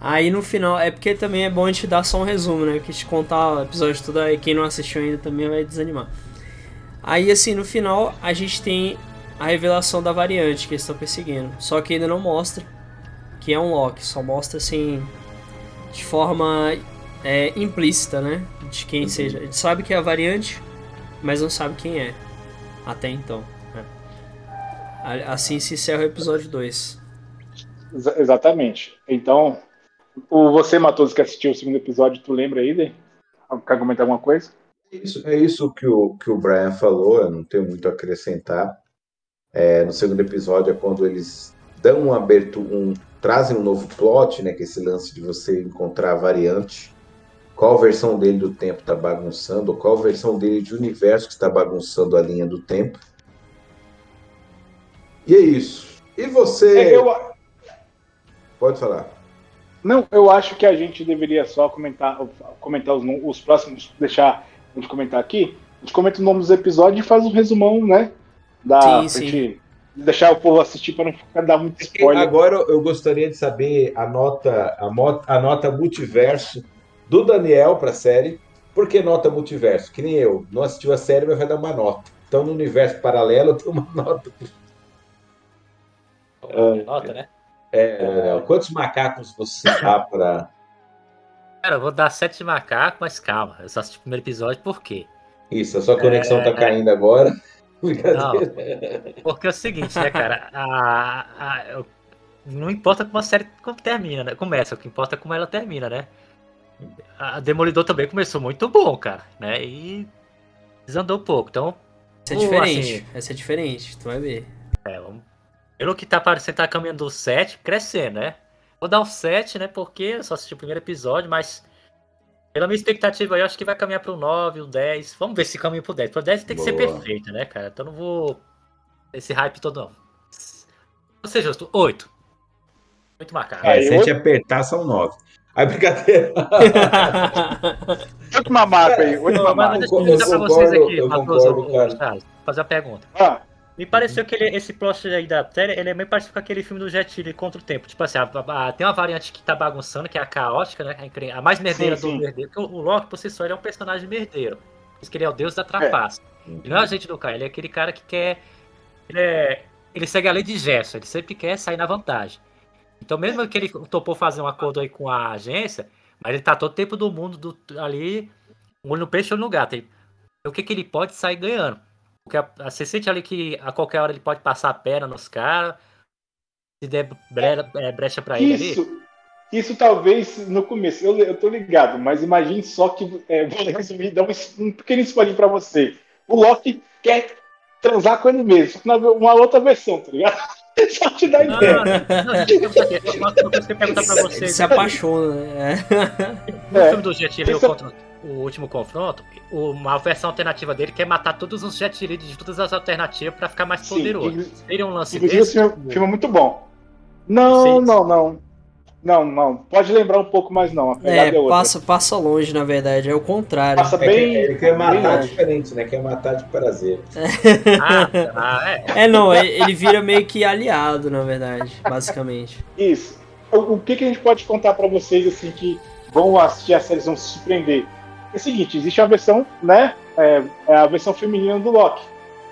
Aí no final, é porque também é bom a gente dar só um resumo, né? Porque te contar o episódio todo, aí quem não assistiu ainda também vai desanimar. Aí assim, no final, a gente tem a revelação da variante que eles estão perseguindo. Só que ainda não mostra que é um Loki, só mostra assim de forma é, implícita, né? De quem seja. A gente sabe que é a variante, mas não sabe quem é. Até então. né? Assim se encerra o episódio 2. Exa- exatamente. Então, o você, Matoso, que assistiu o segundo episódio, tu lembra aí, Dê? Quer comentar alguma coisa? Isso, é isso que o, que o Brian falou, eu não tenho muito a acrescentar. É, no segundo episódio é quando eles dão um aberto, um, trazem um novo plot, né? Que é esse lance de você encontrar a variante. Qual versão dele do tempo está bagunçando, ou qual versão dele de universo que está bagunçando a linha do tempo. E é isso. E você. É, eu, Pode falar. não, eu acho que a gente deveria só comentar, comentar os, os próximos, deixar a gente comentar aqui. A gente comenta o nome dos episódios e faz um resumão, né? Da, Sim, sim. gente deixar o povo assistir para não ficar dar muito spoiler. Agora eu gostaria de saber a nota, a, mo- a nota multiverso do Daniel para a série. Por que nota multiverso? Que nem eu, não assistiu a série, mas vai dar uma nota. Então, no universo paralelo, eu tenho uma nota. Nota, né? É, Daniel, quantos macacos você dá para. Cara, eu vou dar sete de macaco, mas calma. Eu só assisti o primeiro episódio, por quê? Isso, a sua conexão tá caindo agora. Brincadeira. Porque é o seguinte, né, cara? A, a- não importa como a série como termina, né? Começa, o que importa é como ela termina, né? A Demolidor também começou muito bom, cara, né? E desandou um pouco. Então, Essa é diferente. assim- Essa é diferente, tu vai ver. é, vamos... pelo que tá parecendo, tá caminhando do 7, crescendo, né? Vou dar um 7, né? Porque eu só assisti o primeiro episódio, mas pela minha expectativa aí, eu acho que vai caminhar pro 9, o 10. Vamos ver se caminha pro 10. Pro 10 tem que ser Boa. perfeito, né, cara? Então não vou. Esse hype todo, não. Ou seja, justo, 8. Muito marcado. É, se a gente apertar, são nove. Aí, brincadeira. Oito mamacos aí, Mas mamacos. deixa eu perguntar pra vocês aqui. Charles, fazer uma pergunta. Ah, Me pareceu que ele, esse plot aí da série, ele é meio parecido com aquele filme do Jet Li contra o tempo. Tipo assim, a, a, tem uma variante que tá bagunçando, que é a caótica, né? A mais merdeira sim, do sim. merdeiro. Porque o, o Loki, por si só, ele é um personagem merdeiro. Por isso que ele é o deus da trapaça. É. Ele não é o agente do cara, ele é aquele cara que quer. Ele, é, ele segue a lei de gesto, ele sempre quer sair na vantagem. Então, mesmo que ele topou fazer um acordo aí com a agência, mas ele tá todo tempo do mundo do, ali, olho no peixe, olho no gato. Ele, o que, que ele pode sair ganhando? Porque você sente ali que a qualquer hora ele pode passar a perna nos caras. Se der brecha, é, brecha pra ele isso, ali. Isso talvez no começo, eu, eu tô ligado, mas imagine só que. É, vou resumir, dar um, um pequeno spoiler pra você. O Loki quer transar com ele mesmo, uma outra versão, tá ligado? Só te dá ideia. Não, não, não, uma coisa que eu perguntar pra você. Ele se apaixona, né? No filme do Jet Li, contra o último confronto, uma versão alternativa dele quer matar todos os Jet Li de todas as alternativas pra ficar mais poderoso. Seria um lance Inclusive, desse? Esse filme, filme é muito bom. Não, não, não. Não, não. Pode lembrar um pouco, mais não. é, é passa, passa longe, na verdade. É o contrário. Passa bem. É, ele quer matar diferente, né? Quer matar de prazer. ah, ah, é. é, não. Ele vira meio que aliado, na verdade, basicamente. Isso. O, o que, que a gente pode contar para vocês, assim, que vão assistir a série, vão se surpreender? É o seguinte, existe a versão, né? É, é a versão feminina do Loki,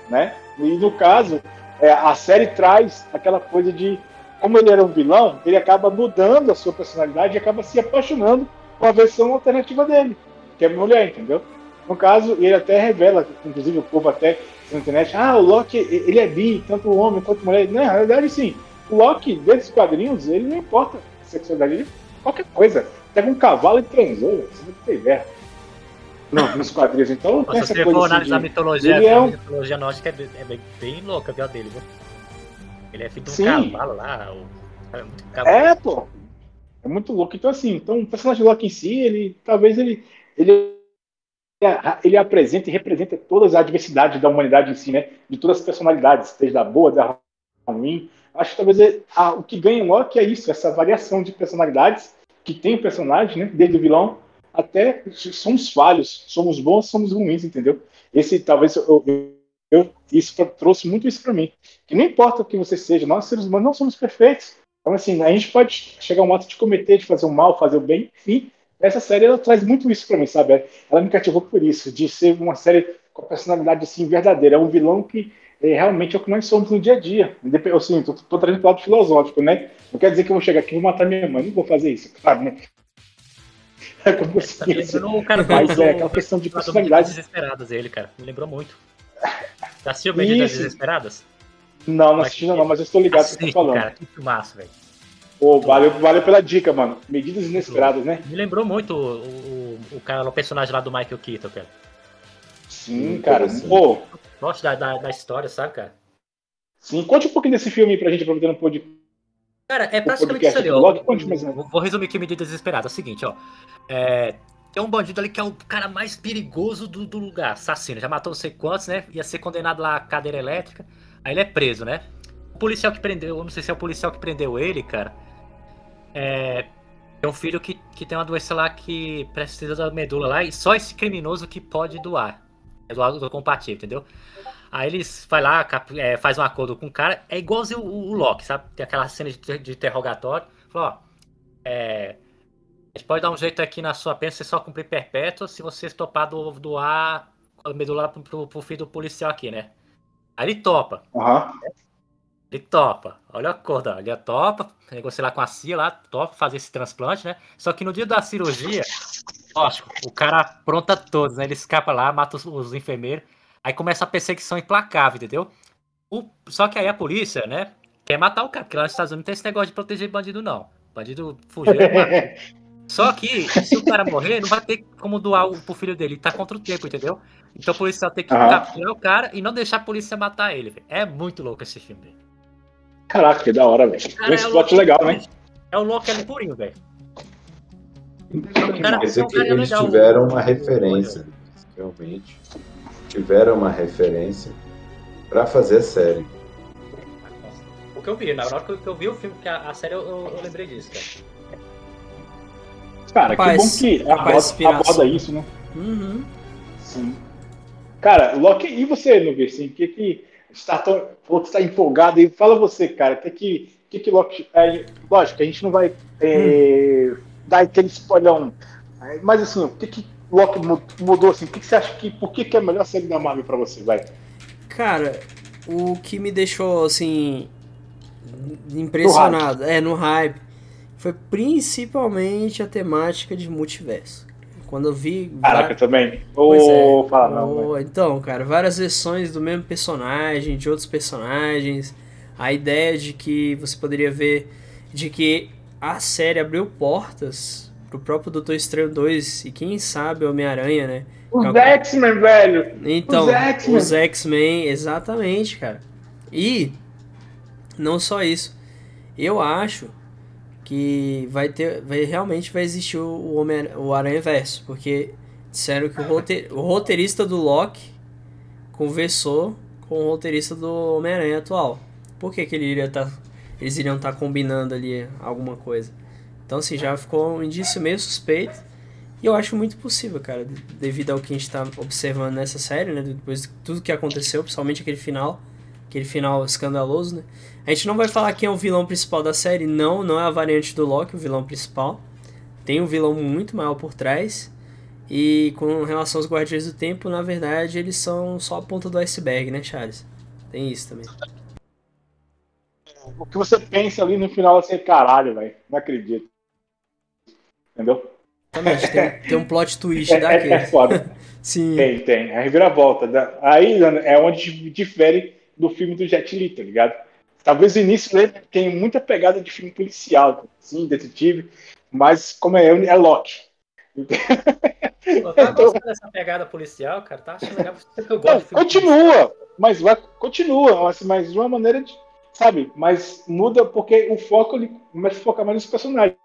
né? E no caso, é, a série traz aquela coisa de como ele era um vilão, ele acaba mudando a sua personalidade e acaba se apaixonando com a versão alternativa dele, que é mulher, entendeu? No caso, ele até revela, inclusive o povo até na internet, ah, o Loki, ele é bi, tanto homem quanto mulher. Na realidade, sim. O Loki, desses quadrinhos, ele não importa a sexualidade, ele qualquer coisa. Pega um cavalo e transou, você não tem ideia. Não, nos quadrinhos, então não tem essa coisa. Se for analisar a mitologia, é um... a mitologia nórdica é bem, é bem, bem louca, viu, dele, viu? Ele é feito um cavalo lá. O... É, pô. É muito louco. Então, assim, então, o personagem Loki em si, ele talvez ele, ele, ele apresenta e representa todas as adversidades da humanidade em si, né? De todas as personalidades, desde a boa, da ruim. Acho que talvez é, a, o que ganha o Loki é isso, essa variação de personalidades que tem o personagem, né? Desde o vilão até somos falhos, somos bons, somos ruins, entendeu? Esse talvez eu, eu eu, isso trouxe muito isso para mim. Que não importa o que você seja, nós seres humanos não somos perfeitos. Então, assim, a gente pode chegar um ato de cometer, de fazer o mal, fazer o bem, enfim. Essa série ela traz muito isso para mim, sabe? Ela me cativou por isso, de ser uma série com a personalidade assim verdadeira. É um vilão que é, realmente é o que nós somos no dia a dia. Eu assim, tô, tô trazendo para lado filosófico, né? Não quer dizer que eu vou chegar aqui e vou matar minha mãe, não vou fazer isso, claro, né? É como se tá cara, Mas é aquela questão de personalidade. desesperadas ele, cara. Me lembrou muito. Já assistiu Medidas Isso. Desesperadas? Não, não assisti não, mas eu estou ligado Assiste, que você tá falando. Cara, que filmaço, velho. Pô, valeu, valeu pela dica, mano. Medidas inesperadas, né? Me lembrou muito o, o, o, cara, o personagem lá do Michael Keaton, cara. Sim, cara. Pô. Gosto da, da, da, história, sabe, cara? Sim, conte um pouquinho desse filme pra gente, aproveitando o podcast. Cara, é praticamente isso ali, ó. Vou resumir aqui Medidas Desesperadas. É o seguinte, ó. É, tem um bandido ali que é o cara mais perigoso do, do lugar, assassino. Já matou não sei quantos, né? Ia ser condenado lá à cadeira elétrica. Aí ele é preso, né? O policial que prendeu, eu não sei se é o policial que prendeu ele, cara. É. Tem um filho que, que tem uma doença lá que precisa da medula lá e só esse criminoso que pode doar. É doar do compatível, entendeu? Aí eles vai lá, é, faz um acordo com o cara. É igualzinho o, o Loki, sabe? Tem aquela cena de, de interrogatório. Fala, ó. É, a gente pode dar um jeito aqui na sua pena, você só cumprir perpétuo se você topar do, doar a medula pro, pro, pro filho do policial aqui, né? Aí ele topa. Uhum. Ele topa. Olha a cor Ele topa, negocia lá com a CIA lá, topa fazer esse transplante, né? Só que no dia da cirurgia, lógico, o cara pronta todos, né? Ele escapa lá, mata os, os enfermeiros. Aí começa a perseguição implacável, entendeu? O, só que aí a polícia, né? Quer matar o cara, porque lá nos Estados Unidos não tem esse negócio de proteger bandido, não. Bandido fugiu, é Só que, se o cara morrer, não vai ter como doar pro filho dele. Ele tá contra o tempo, entendeu? Então por isso tem que uhum. capturar o cara e não deixar a polícia matar ele, véio. É muito louco esse filme, velho. Caraca, que da hora, velho. Um é plot legal, né? É o Loki ali purinho, velho. Mas é que eles tiveram uma referência, realmente. Tiveram uma referência pra fazer a série. O que eu vi, na hora que eu vi o filme, que a, a série, eu, eu, eu lembrei disso, cara. Cara, rapaz, que bom que aborda, aborda isso, né? Uhum. Sim. Cara, Loki, e você, Nubi, assim, que que está tão, está empolgado e fala você, cara, o que que, que, que Loki. É, lógico, a gente não vai é, hum. dar aquele spoilão. Mas assim, o que, que Loki mudou assim? O que, que você acha que. Por que, que é a melhor série da Marvel pra você, vai? Cara, o que me deixou assim. impressionado, no é, no hype, foi principalmente a temática de multiverso. Quando eu vi. Caraca, var... também. Pois oh, é. fala, não, oh, então, cara, várias versões do mesmo personagem, de outros personagens. A ideia de que você poderia ver. De que a série abriu portas pro próprio Doutor Estranho 2 e quem sabe Homem-Aranha, né? Os é X-Men, velho! Então, os X-Men, exatamente, cara. E não só isso. Eu acho que vai ter, vai realmente vai existir o Homem o Aranha Verso, porque disseram que o, roteir, o roteirista do Loki conversou com o roteirista do Homem-Aranha atual. Por que, que ele iria tá, eles iriam estar tá combinando ali alguma coisa? Então, assim, já ficou um indício meio suspeito. E eu acho muito possível, cara, devido ao que a gente está observando nessa série, né? Depois de tudo que aconteceu, principalmente aquele final, aquele final escandaloso, né? A gente não vai falar quem é o vilão principal da série, não, não é a variante do Loki, o vilão principal. Tem um vilão muito maior por trás. E com relação aos Guardiões do Tempo, na verdade, eles são só a ponta do iceberg, né, Charles? Tem isso também. O que você pensa ali no final assim, caralho, velho, não acredito. Entendeu? Exatamente, tem, tem um plot twist é, daquele. É, é foda. Sim. Tem, tem. A reviravolta. Aí é onde difere do filme do Jet Li, tá ligado? Talvez o início dele tenha muita pegada de filme policial, sim, detetive, mas como é, é Loki. Pô, tá então, dessa pegada policial, cara? Tá achando legal? Eu gosto não, de continua, policial. mas vai, continua, mas de uma maneira de, sabe, mas muda porque o foco ele começa a focar mais nos personagens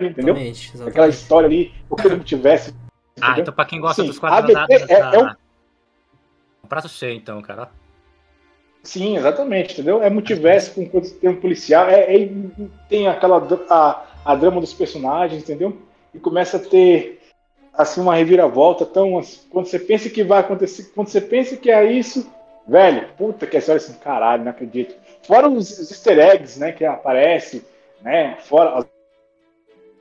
entendeu? Exatamente, exatamente. Aquela história ali, o que ele tivesse. Ah, então pra quem gosta Sim, dos quadros é, é, um... um prato cheio, então, cara. Sim, exatamente, entendeu? É multiverso com tem um policial, é, é, tem aquela a, a drama dos personagens, entendeu? E começa a ter assim uma reviravolta tão quando você pensa que vai acontecer, quando você pensa que é isso, velho, puta que é só assim, caralho, não acredito. Fora os, os easter eggs, né, que aparece, né, fora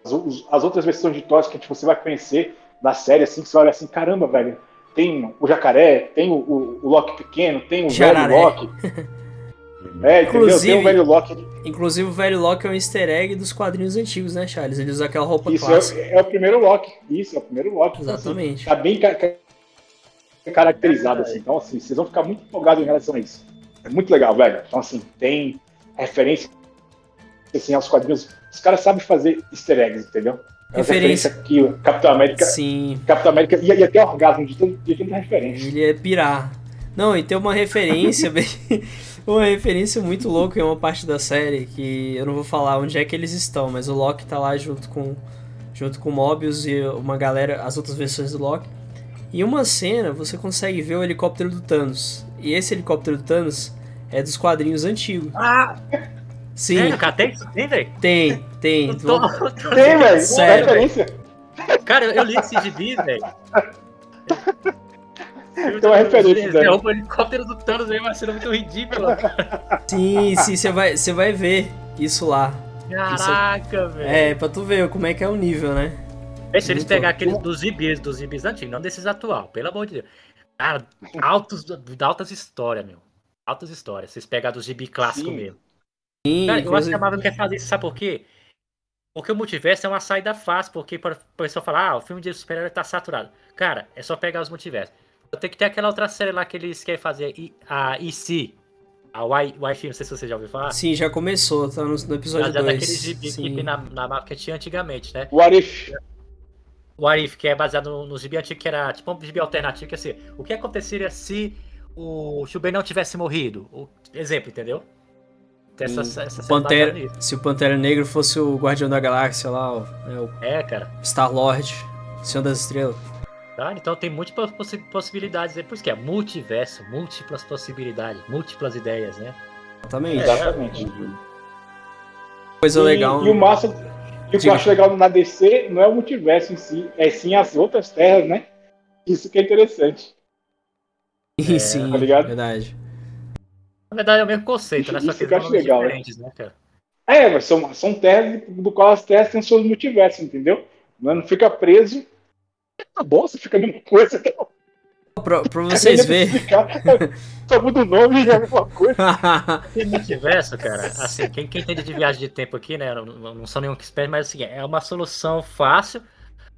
as, as outras versões de Toys que tipo, você vai conhecer da série, assim, que você olha assim, caramba, velho, tem o jacaré, tem o, o, o Loki pequeno, tem o Jararé. velho Loki. é, inclusive, Tem o velho Loki. Inclusive o velho Loki é um easter egg dos quadrinhos antigos, né, Charles? Ele usa aquela roupa Isso clássica. É, é o primeiro Loki. Isso, é o primeiro Loki. Exatamente. Assim, tá bem ca caracterizado, assim. Então, assim, vocês vão ficar muito empolgados em relação a isso. É muito legal, velho. Então, assim, tem referência assim, aos quadrinhos os caras sabem fazer easter eggs, entendeu? É referência aqui, o Capitão América. Sim. Capitão América ia, ia ter orgasmo de, de tanta referência. Ele é pirar. Não, e tem uma referência bem. uma referência muito louca em uma parte da série que eu não vou falar onde é que eles estão, mas o Loki tá lá junto com junto com o Mobius e uma galera, as outras versões do Loki. E uma cena você consegue ver o helicóptero do Thanos. E esse helicóptero do Thanos é dos quadrinhos antigos. Ah! Sim. É, cara, tem, tem, velho? Tem, tem. Tô, tô, tem, velho. Sério. Referência. Cara, eu li esse gibi, velho. Tem uma referência, velho. O helicóptero do Thanos aí vai ser muito ridículo. Sim, sim, você vai, você vai ver isso lá. Caraca, velho. É, pra tu ver como é que é o nível, né? É, se eles pegar aqueles dos zibis, dos zibis antigos, não desses atual, pelo amor de Deus. Cara, altos, altas histórias, meu. Altas histórias. Vocês pegar dos gibi clássico mesmo. Sim, Cara, eu acho que a Marvel quer fazer isso, sabe por quê? Porque o multiverso é uma saída fácil, porque para o pessoal falar, ah, o filme de super-herói tá saturado. Cara, é só pegar os multiversos. Tem que ter aquela outra série lá que eles querem fazer, a EC, a Film, não sei se você já ouviu falar. Sim, já começou, tá no, no episódio 2. Já daquele gibi que na, na Marvel que tinha antigamente, né? What If? What If, que é baseado no, no gibi antigo, que era tipo um gibi alternativo, que assim, o que aconteceria se o Shubei não tivesse morrido? O, exemplo, entendeu? Essa, essa Pantera, se o Pantera Negro fosse o Guardião da Galáxia lá, o, é, o é cara. Star Lord, Senhor das Estrelas. Tá, então tem múltiplas possibilidades, é por isso que é multiverso, múltiplas possibilidades, múltiplas ideias, né? Exatamente. É, exatamente. Coisa e, legal. E o massa, e o que eu acho legal na DC não é o multiverso em si, é sim as outras terras, né? Isso que é interessante. É, sim, tá ligado? verdade. Na verdade é o mesmo conceito, né? Só que que são legal, né? diferentes, né, cara? É, mas são, são terras do qual as terras têm seus multiversos, entendeu? Não não fica preso. Tá bom, você fica a mesma coisa. Então, pra, pra vocês verem. explicar. Só muda o nome e é a mesma coisa. Multiverso, cara. Assim, quem, quem entende de viagem de tempo aqui, né? Não, não sou nenhum expert, mas assim, é uma solução fácil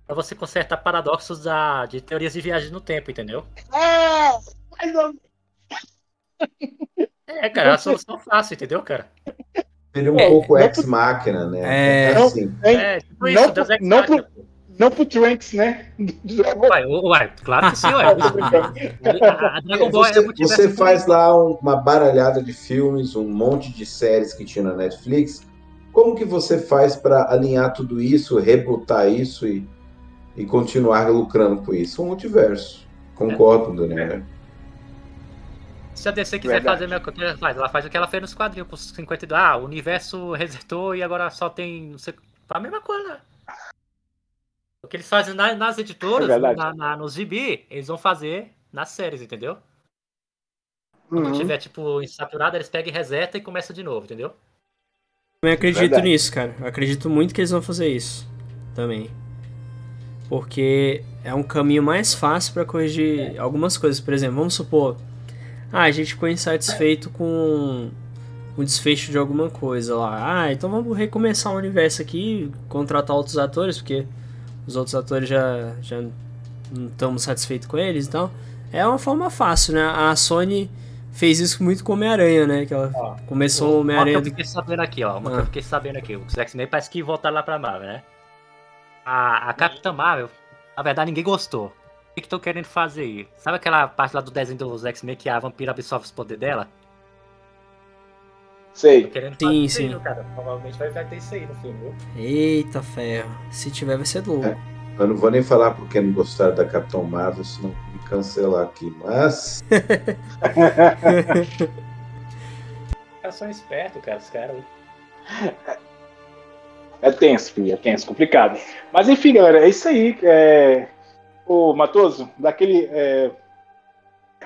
pra você consertar paradoxos da, de teorias de viagem no tempo, entendeu? Ah, mais ou menos. É, cara, é uma solução fácil, entendeu, cara? Seria um É, pouco não- ex-máquina, né? É. assim. Hein? É, tipo Não isso, pro- Deus Ex não Machina, pô. Não pro Trunks, né? Uai, uai, claro que sim. A, a Dragon Ball é Você, multiverso você faz lá um- uma baralhada de filmes, um monte de séries que tinha na Netflix. Como que você faz para alinhar tudo isso, rebutar isso e, e continuar lucrando com isso? Um multiverso. Concordo o Daniel. Se a DC quiser Verdade. fazer a mesma coisa, ela faz. Ela faz o que ela fez nos quadrinhos com os 52. Ah, o universo resetou e agora só tem. Não sei. A mesma coisa. O que eles fazem na- nas editoras, É na, na- nos gibi, eles vão fazer nas séries, entendeu? Quando Uhum. tiver, tipo, insaturado, eles pegam e resetam e começam de novo, entendeu? Também acredito Verdade. nisso, cara. Eu acredito muito que eles vão fazer isso. Também. Porque é um caminho mais fácil pra corrigir algumas coisas. Por exemplo, vamos supor. Ah, a gente ficou insatisfeito com o desfecho de alguma coisa lá. Ah, então vamos recomeçar o universo aqui, contratar outros atores, porque os outros atores já, já não estamos satisfeitos com eles e tal. É uma forma fácil, né? A Sony fez isso muito com o Homem-Aranha, né? Que ela Ó, começou o que Homem-Aranha eu fiquei sabendo aqui, ó. Uma que Ah. eu fiquei sabendo aqui. Os X-Men parece que voltaram lá pra Marvel, né? A, a Capitã Marvel, na verdade, ninguém gostou. O que que estão querendo fazer aí? Sabe aquela parte lá do desenho dos X-Men que a vampira absorve os poderes dela? Sei. Querendo Sim, fazer isso aí, sim. né, cara. Provavelmente vai, vai ter isso aí no filme, viu? Eita ferro. Se tiver, vai ser louco. É. Eu não vou nem falar porque não gostaram da Capitão Marvel, senão me cancelar aqui. Mas Os caras são espertos, cara. Os caras. É tenso, filho, é tenso, complicado. Mas enfim, galera, é isso aí. É... Ô, Matoso, daquele. é,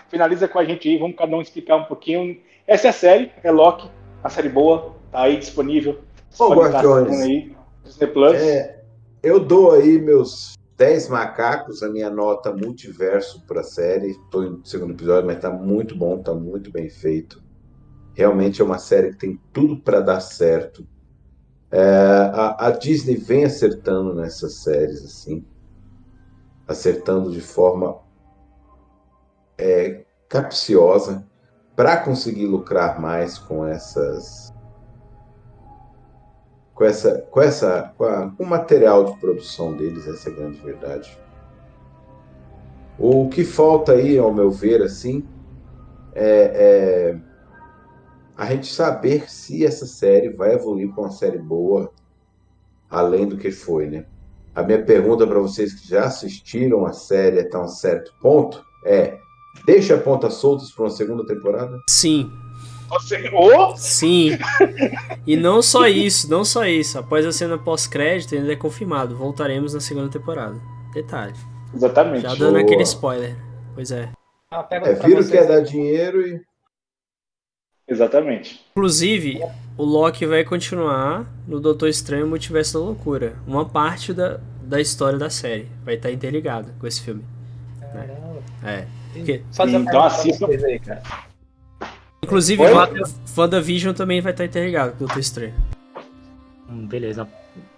Finaliza com a gente aí, vamos cada um explicar um pouquinho. Essa é a série, é Loki, a série boa, tá aí disponível. Ô, Guardiões. aí, Disney Plus. é, eu dou aí meus 10 macacos, a minha nota multiverso para a série. Estou no segundo episódio, mas tá muito bom, tá muito bem feito. Realmente é uma série que tem tudo para dar certo. É, a, a Disney vem acertando nessas séries, assim, acertando de forma é, capciosa para conseguir lucrar mais com essas com essa com essa com, a- com o material de produção deles essa é a grande verdade. O que falta aí ao meu ver assim é, é a gente saber se essa série vai evoluir para uma série boa além do que foi né a minha pergunta para vocês que já assistiram a série até um certo ponto é deixa pontas soltas para uma segunda temporada Sim, Você... Sim. E não só isso, não só isso. Após a cena pós-crédito, ainda é confirmado. Voltaremos na segunda temporada. Detalhe. Exatamente. Já dando Boa. aquele spoiler. Pois é. Ah, é viram que é dar dinheiro e Exatamente. Inclusive, o Loki vai continuar no Doutor Estranho Multiverso da Loucura. Uma parte da, da história da série vai estar interligada com esse filme. Caramba. É. Porque, Então assistam. aí, cara. inclusive, Oi? o WandaVision também vai estar interligado com o Doutor Estranho. Hum, beleza.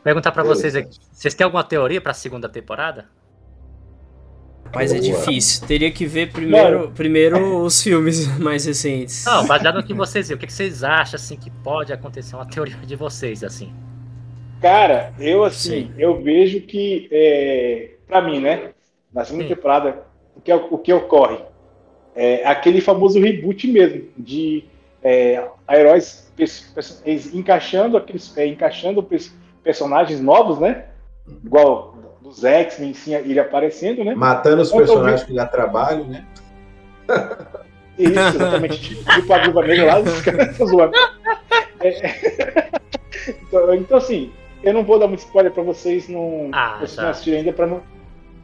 Perguntar pra vocês aqui. Vocês têm alguma teoria pra segunda temporada? Mas é difícil. Teria que ver primeiro, primeiro os filmes mais recentes. Não, baseado no que vocês viram. O que vocês acham, assim, que pode acontecer? Uma teoria de vocês, assim. Cara, eu assim, Sim. eu vejo que, é, para mim, né, na segunda Sim. temporada, o que, o que ocorre? É aquele famoso reboot mesmo, de é, heróis encaixando aqueles, é, encaixando pers- personagens novos, né? Igual dos X-Men, sim, ele aparecendo, né? matando os tô personagens que dá trabalho, né? Isso, exatamente. Tipo a Viúva Negra lá, os caras estão zoando. É, então, então, assim, eu não vou dar muito spoiler pra vocês, não, Ah, vocês tá. não assistirem ainda pra não.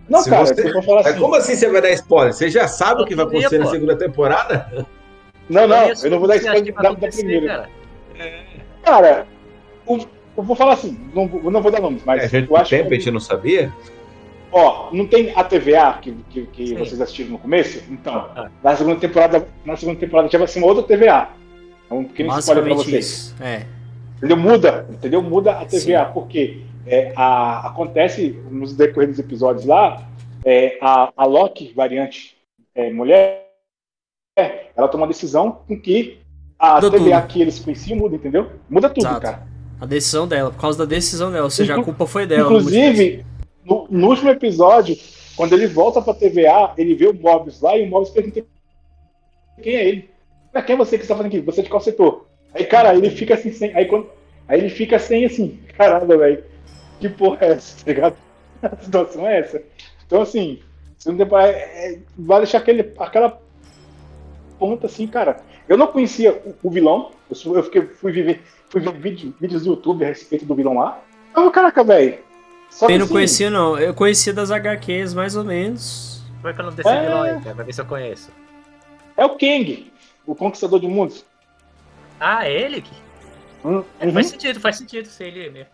Não, Se cara, você- eu vou falar Mas assim. como assim você vai dar spoiler? Você já sabe o que vai acontecer na segunda temporada? Não, não, eu não vou dar spoiler da, da primeira. cara? Cara, o- eu vou falar assim, não, vou- não vou dar nomes, mas É, gente, eu acho tempo a que. gente não sabia? Ó, não tem a TVA que, que, que Sim. vocês assistiram no começo? Então, Ah. na segunda temporada, na segunda temporada já vai ser uma outra TVA. É um pequeno spoiler pra vocês. isso. É. Entendeu? Muda, entendeu? Muda a TVA, porque é, a- acontece nos decorrer dos episódios lá, é, a, a Loki, variante é, mulher, ela toma uma decisão com que a TVA tudo. que eles conheciam muda, entendeu? Muda tudo, Exato. cara. A decisão dela, por causa da decisão dela. Ou seja, a Inclu- culpa foi dela. Inclusive, no, no último episódio, quando ele volta pra TVA, ele vê o Mobius lá e o Mobius pergunta quem é ele. "Ah, Quem é você que está fazendo aqui? Você é de qual setor? Aí, cara, ele fica assim, sem. Aí, quando, aí ele fica sem assim, caramba, velho. Que porra é essa, tá ligado? A situação é essa. Então, assim, segunda temporada é- é- vai deixar aquele, aquela ponta assim, cara. Eu não conhecia o, o vilão. Eu, eu fiquei, fui, viver, fui ver vídeo- vídeos do YouTube a respeito do vilão lá. Eu, caraca, velho. Só Eu não assim, conhecia, não. Eu conhecia das HQs, mais ou menos. Como é que é o nome desse É. vilão aí, cara? Pra ver se eu conheço. É o Kang, o Conquistador de Mundos. Ah, é ele? Hum, uhum, Faz sentido, faz sentido ser ele mesmo.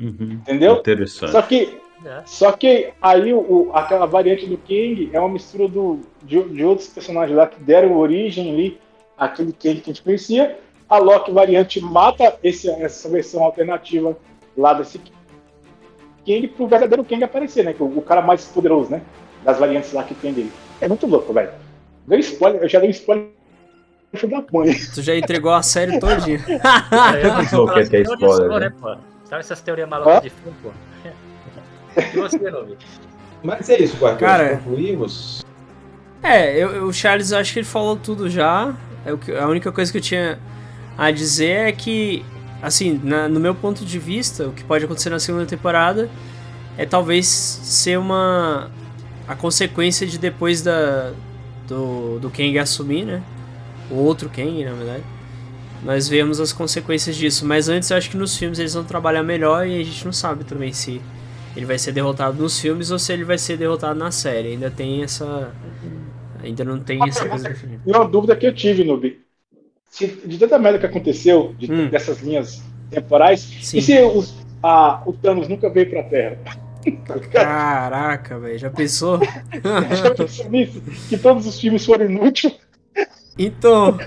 Uhum. Entendeu? Interessante. Só que, É. só que aí o, aquela variante do Kang é uma mistura do, de, de outros personagens lá que deram origem ali àquele Kang que a gente conhecia. A Loki variante mata esse, essa versão alternativa lá desse Kang pro verdadeiro Kang aparecer, né? Que o, o cara mais poderoso, né? Das variantes lá que tem dele. É muito louco, velho. Deu spoiler, eu já dei spoiler filho da mãe. Tu já entregou a série todinha. É, eu que é spoiler, né? pô? Sabe essas teorias malucas de filme, pô? Você? Mas é isso, Guardiões. Cara- Concluímos. É, eu, o Charles acho que ele falou tudo já. É o que, a única coisa que eu tinha a dizer é que, assim, na- no meu ponto de vista, o que pode acontecer na segunda temporada é talvez ser uma. a consequência de depois da. do, do Kang assumir, né? O outro Kang, na verdade. Nós vemos as consequências disso. Mas antes eu acho que nos filmes eles vão trabalhar melhor e a gente não sabe também se ele vai ser derrotado nos filmes ou se ele vai ser derrotado na série. Ainda tem essa. Ainda não tem essa coisa definida. Uma dúvida que eu tive, Nubi. Se, de tanta merda que aconteceu, de, Hum. dessas linhas temporais, Sim. e se os- a- o Thanos nunca veio pra Terra? Tá? Caraca, velho, já pensou? Já pensou nisso? Que todos os filmes foram inúteis? então,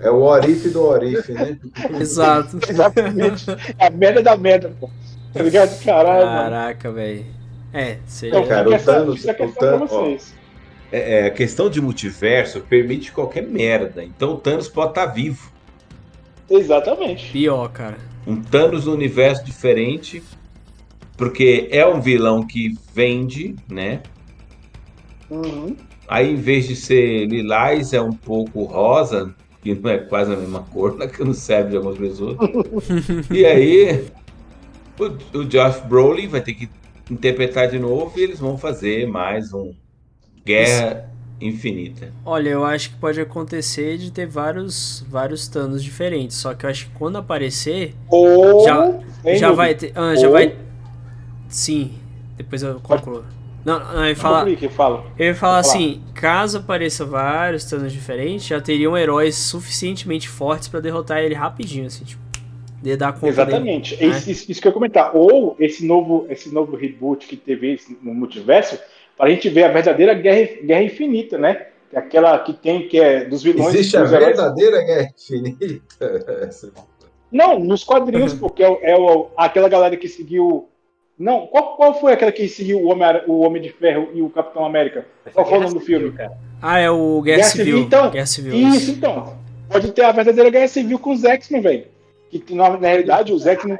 É o Orif do Orif, né? exato. Exatamente. A merda da merda, pô. Tá ligado? Caralho, mano. Caraca, velho. É, seria. Então, cara, o Thanos- o Thanos-. É, é, a questão de multiverso permite qualquer merda. Então o Thanos pode estar vivo. Exatamente. Pior, cara. Um Thanos no universo diferente. Porque é um vilão que vende, né? Uhum. Aí, em vez de ser lilás, é um pouco rosa, que não é quase a mesma cor, né, que não serve de algumas pessoas. e aí, o, o Josh Brolin vai ter que interpretar de novo e eles vão fazer mais um Guerra Infinita. Olha, eu acho que pode acontecer de ter vários, vários Thanos diferentes. Só que eu acho que quando aparecer, Ou. Já- já vai ter. Ah, já Ou- vai. Sim, depois eu concluo. Não, não, eu ia falar. Conclui que fala. Eu ia falar falar. assim, caso apareça vários Thanos diferentes, já teriam heróis suficientemente fortes pra derrotar ele rapidinho, assim, tipo, de dar conta dele. Exatamente. É Isso, isso- isso que eu ia comentar. Ou esse novo, esse novo reboot que teve esse no multiverso, para a gente ver a verdadeira guerra, guerra infinita, né? Aquela que tem, que é dos vilões. Existe a dos heróis. verdadeira Guerra Infinita? Não, nos quadrinhos, porque é, o- é o- aquela galera que seguiu. Não, qual, qual foi aquela que seguiu o Homem, o Homem de Ferro e o Capitão América? Qual foi o nome do filme? Cara. Ah, é o Guerra, Guerra Civil. Civil, então. Guerra Civil. Isso, então. Pode ter a verdadeira guerra civil com os X-Men, velho. Que na, na realidade os X-Men,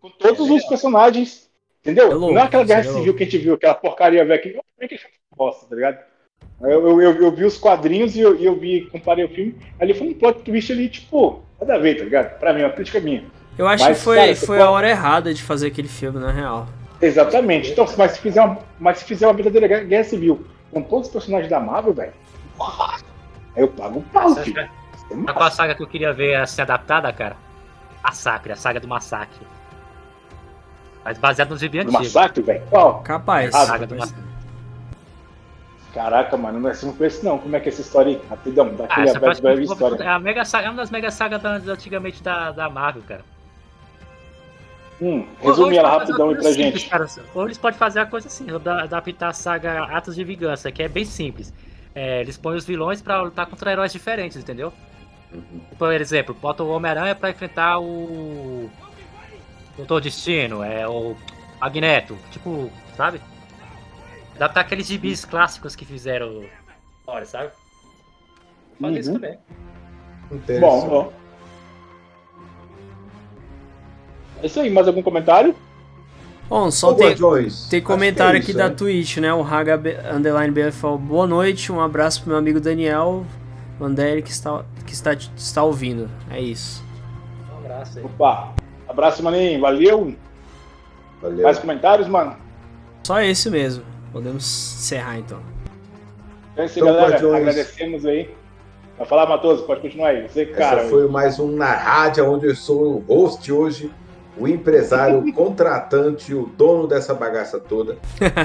com todos os personagens, entendeu? É louco, não é aquela guerra seria civil que a gente viu, aquela porcaria, velho. Que, é bosta, tá ligado? Eu, eu, eu, eu vi os quadrinhos e eu, e eu vi, comparei o filme. Ali foi um plot twist ali, tipo, nada a ver, tá ligado? Pra mim, uma crítica minha. Eu acho Mas, que foi, cara, foi pode- a hora errada de fazer aquele filme, na real. Exatamente. Então, mas se fizer uma, mas se fizer uma verdadeira guerra, guerra civil com todos os personagens da Marvel, velho, aí eu pago um pau, filho. Sabe qual a saga que eu queria ver ser adaptada, cara? Massacre, a saga do massacre. Mas baseado no gibi Do antigo. massacre, velho. Qual? Capaz. Ah, saga do capaz. Caraca, mano, não é assim com esse não. Como é que é essa história aí? Rapidão, dá aquele essa breve, história. É, a mega saga, é uma das mega sagas da- antigamente da, da Marvel, cara. Hum, resume ela rapidão aí pra coisa gente. simples, cara. Ou eles podem fazer a coisa assim, da- adaptar a saga Atos de Vingança, que é bem simples. É, eles põem os vilões pra lutar contra heróis diferentes, entendeu? Uhum. Por exemplo, bota o Homem-Aranha pra enfrentar o. Doutor Destino, é o Magneto, tipo, sabe? Adaptar aqueles gibis clássicos que fizeram fora, sabe? Faz isso Uhum. também. Interessante. Bom, bom. É isso aí, mais algum comentário? Bom, só tem, tem comentário que é aqui isso, da né? Twitch, né? O Haga B- Underline BFL. Boa noite, um abraço pro meu amigo Daniel Manderi que está, que está, está ouvindo. É isso. Um abraço aí. Opa, abraço, maninho, valeu. Valeu. Mais comentários, mano? Só esse mesmo. Podemos encerrar então. É isso aí, Então, galera. Agradecemos aí. Vai falar, Matoso, pode continuar aí. Você, cara. Essa foi mais um na rádio, onde eu sou o host hoje, o empresário, o contratante, o dono dessa bagaça toda.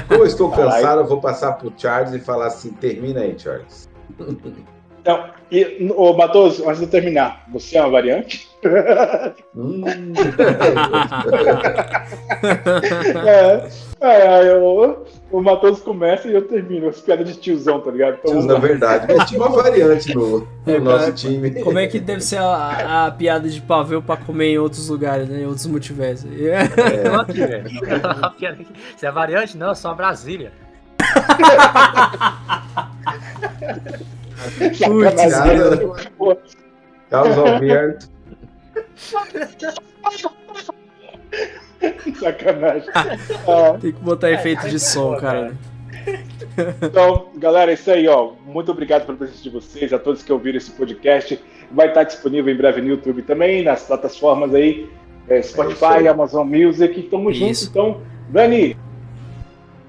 Como eu estou Caralho. cansado, eu vou passar pro Charles e falar assim: termina aí, Charles. Então, e, ô, Matoso, antes de eu terminar, você é uma variante? Hum, é, é, eu- o Matoso começa e eu termino. As piadas de tiozão, tá ligado? Então, na verdade, mas tinha uma variante no, no É, nosso time. Como é que deve ser a, a piada de pavê pra comer em outros lugares, né? Em outros multiversos. É. Você é variante? Não, eu sou uma Brasília. nada. Pô, Carlos Alberto. Sacanagem. Ah, Tem que botar efeito de som, cara. Então, galera, é isso aí, ó. Muito obrigado pela presença de vocês, a todos que ouviram esse podcast. Vai estar disponível em breve no YouTube também, nas plataformas aí, é, É Spotify, aí. Amazon Music. Tamo junto. Então, Dani,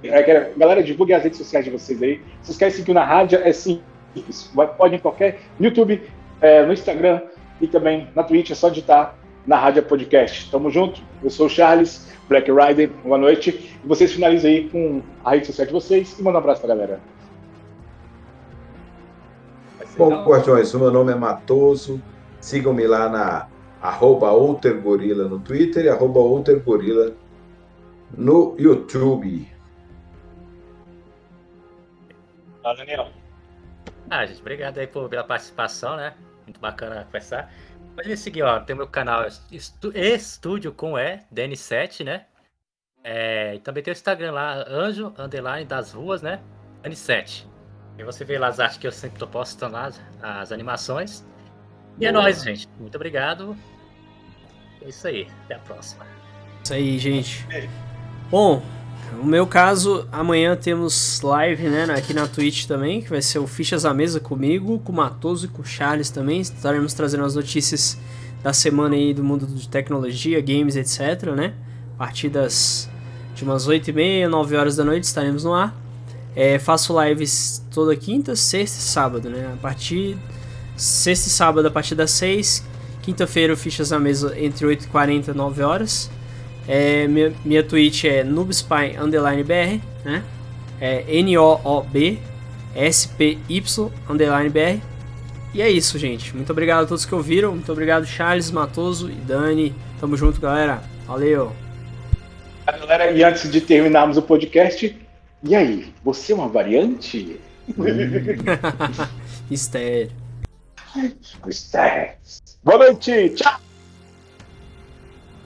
é, galera, divulguem as redes sociais de vocês aí. Se vocês querem seguir na rádio, é simples. Pode em qualquer no YouTube, é, no Instagram e também na Twitch, é só digitar na Rádio Podcast. Tamo junto. Eu sou o Charles, Black Rider. Boa noite. E vocês finalizam aí com a rede social de vocês e manda um abraço pra galera. Bom, Guardiões, o meu nome é Matoso. Sigam-me lá na arroba outergorila no Twitter e arroba outergorila no YouTube. Tá, Daniel. Ah, gente, obrigado aí por, pela participação, né? Muito bacana conversar. Pode me seguir, ó. Tem o meu canal Estu- Estúdio com E, DN7, né? É, e também tem o Instagram lá, Anjo Underline das Ruas, né? Dani7. E você vê lá as artes que eu sempre tô postando lá, as, as animações. E é Boa. nóis, gente. Muito obrigado. É isso aí. Até a próxima. Isso aí, gente. Bom, no meu caso, amanhã temos live, né, aqui na Twitch também, que vai ser o Fichas à Mesa comigo, com o Matoso e com o Charles também. Estaremos trazendo as notícias da semana aí do mundo de tecnologia, games, etc, né? A partir das de umas 8h30, 9 horas da noite estaremos no ar. É, faço lives toda quinta, sexta e sábado, né? A partir sexta e sábado a partir das 6, quinta-feira Fichas à Mesa entre 8h40 e 9 horas. É, minha, minha Twitch é noobspy underline br, né? É N-O-O-B S-P-Y underline br. E é isso, gente. Muito obrigado a todos que ouviram. Muito obrigado, Charles, Matoso e Dani. Tamo junto, galera. Valeu. Galera, e antes de terminarmos o podcast, e aí, você é uma variante? Mistério. Boa noite, tchau!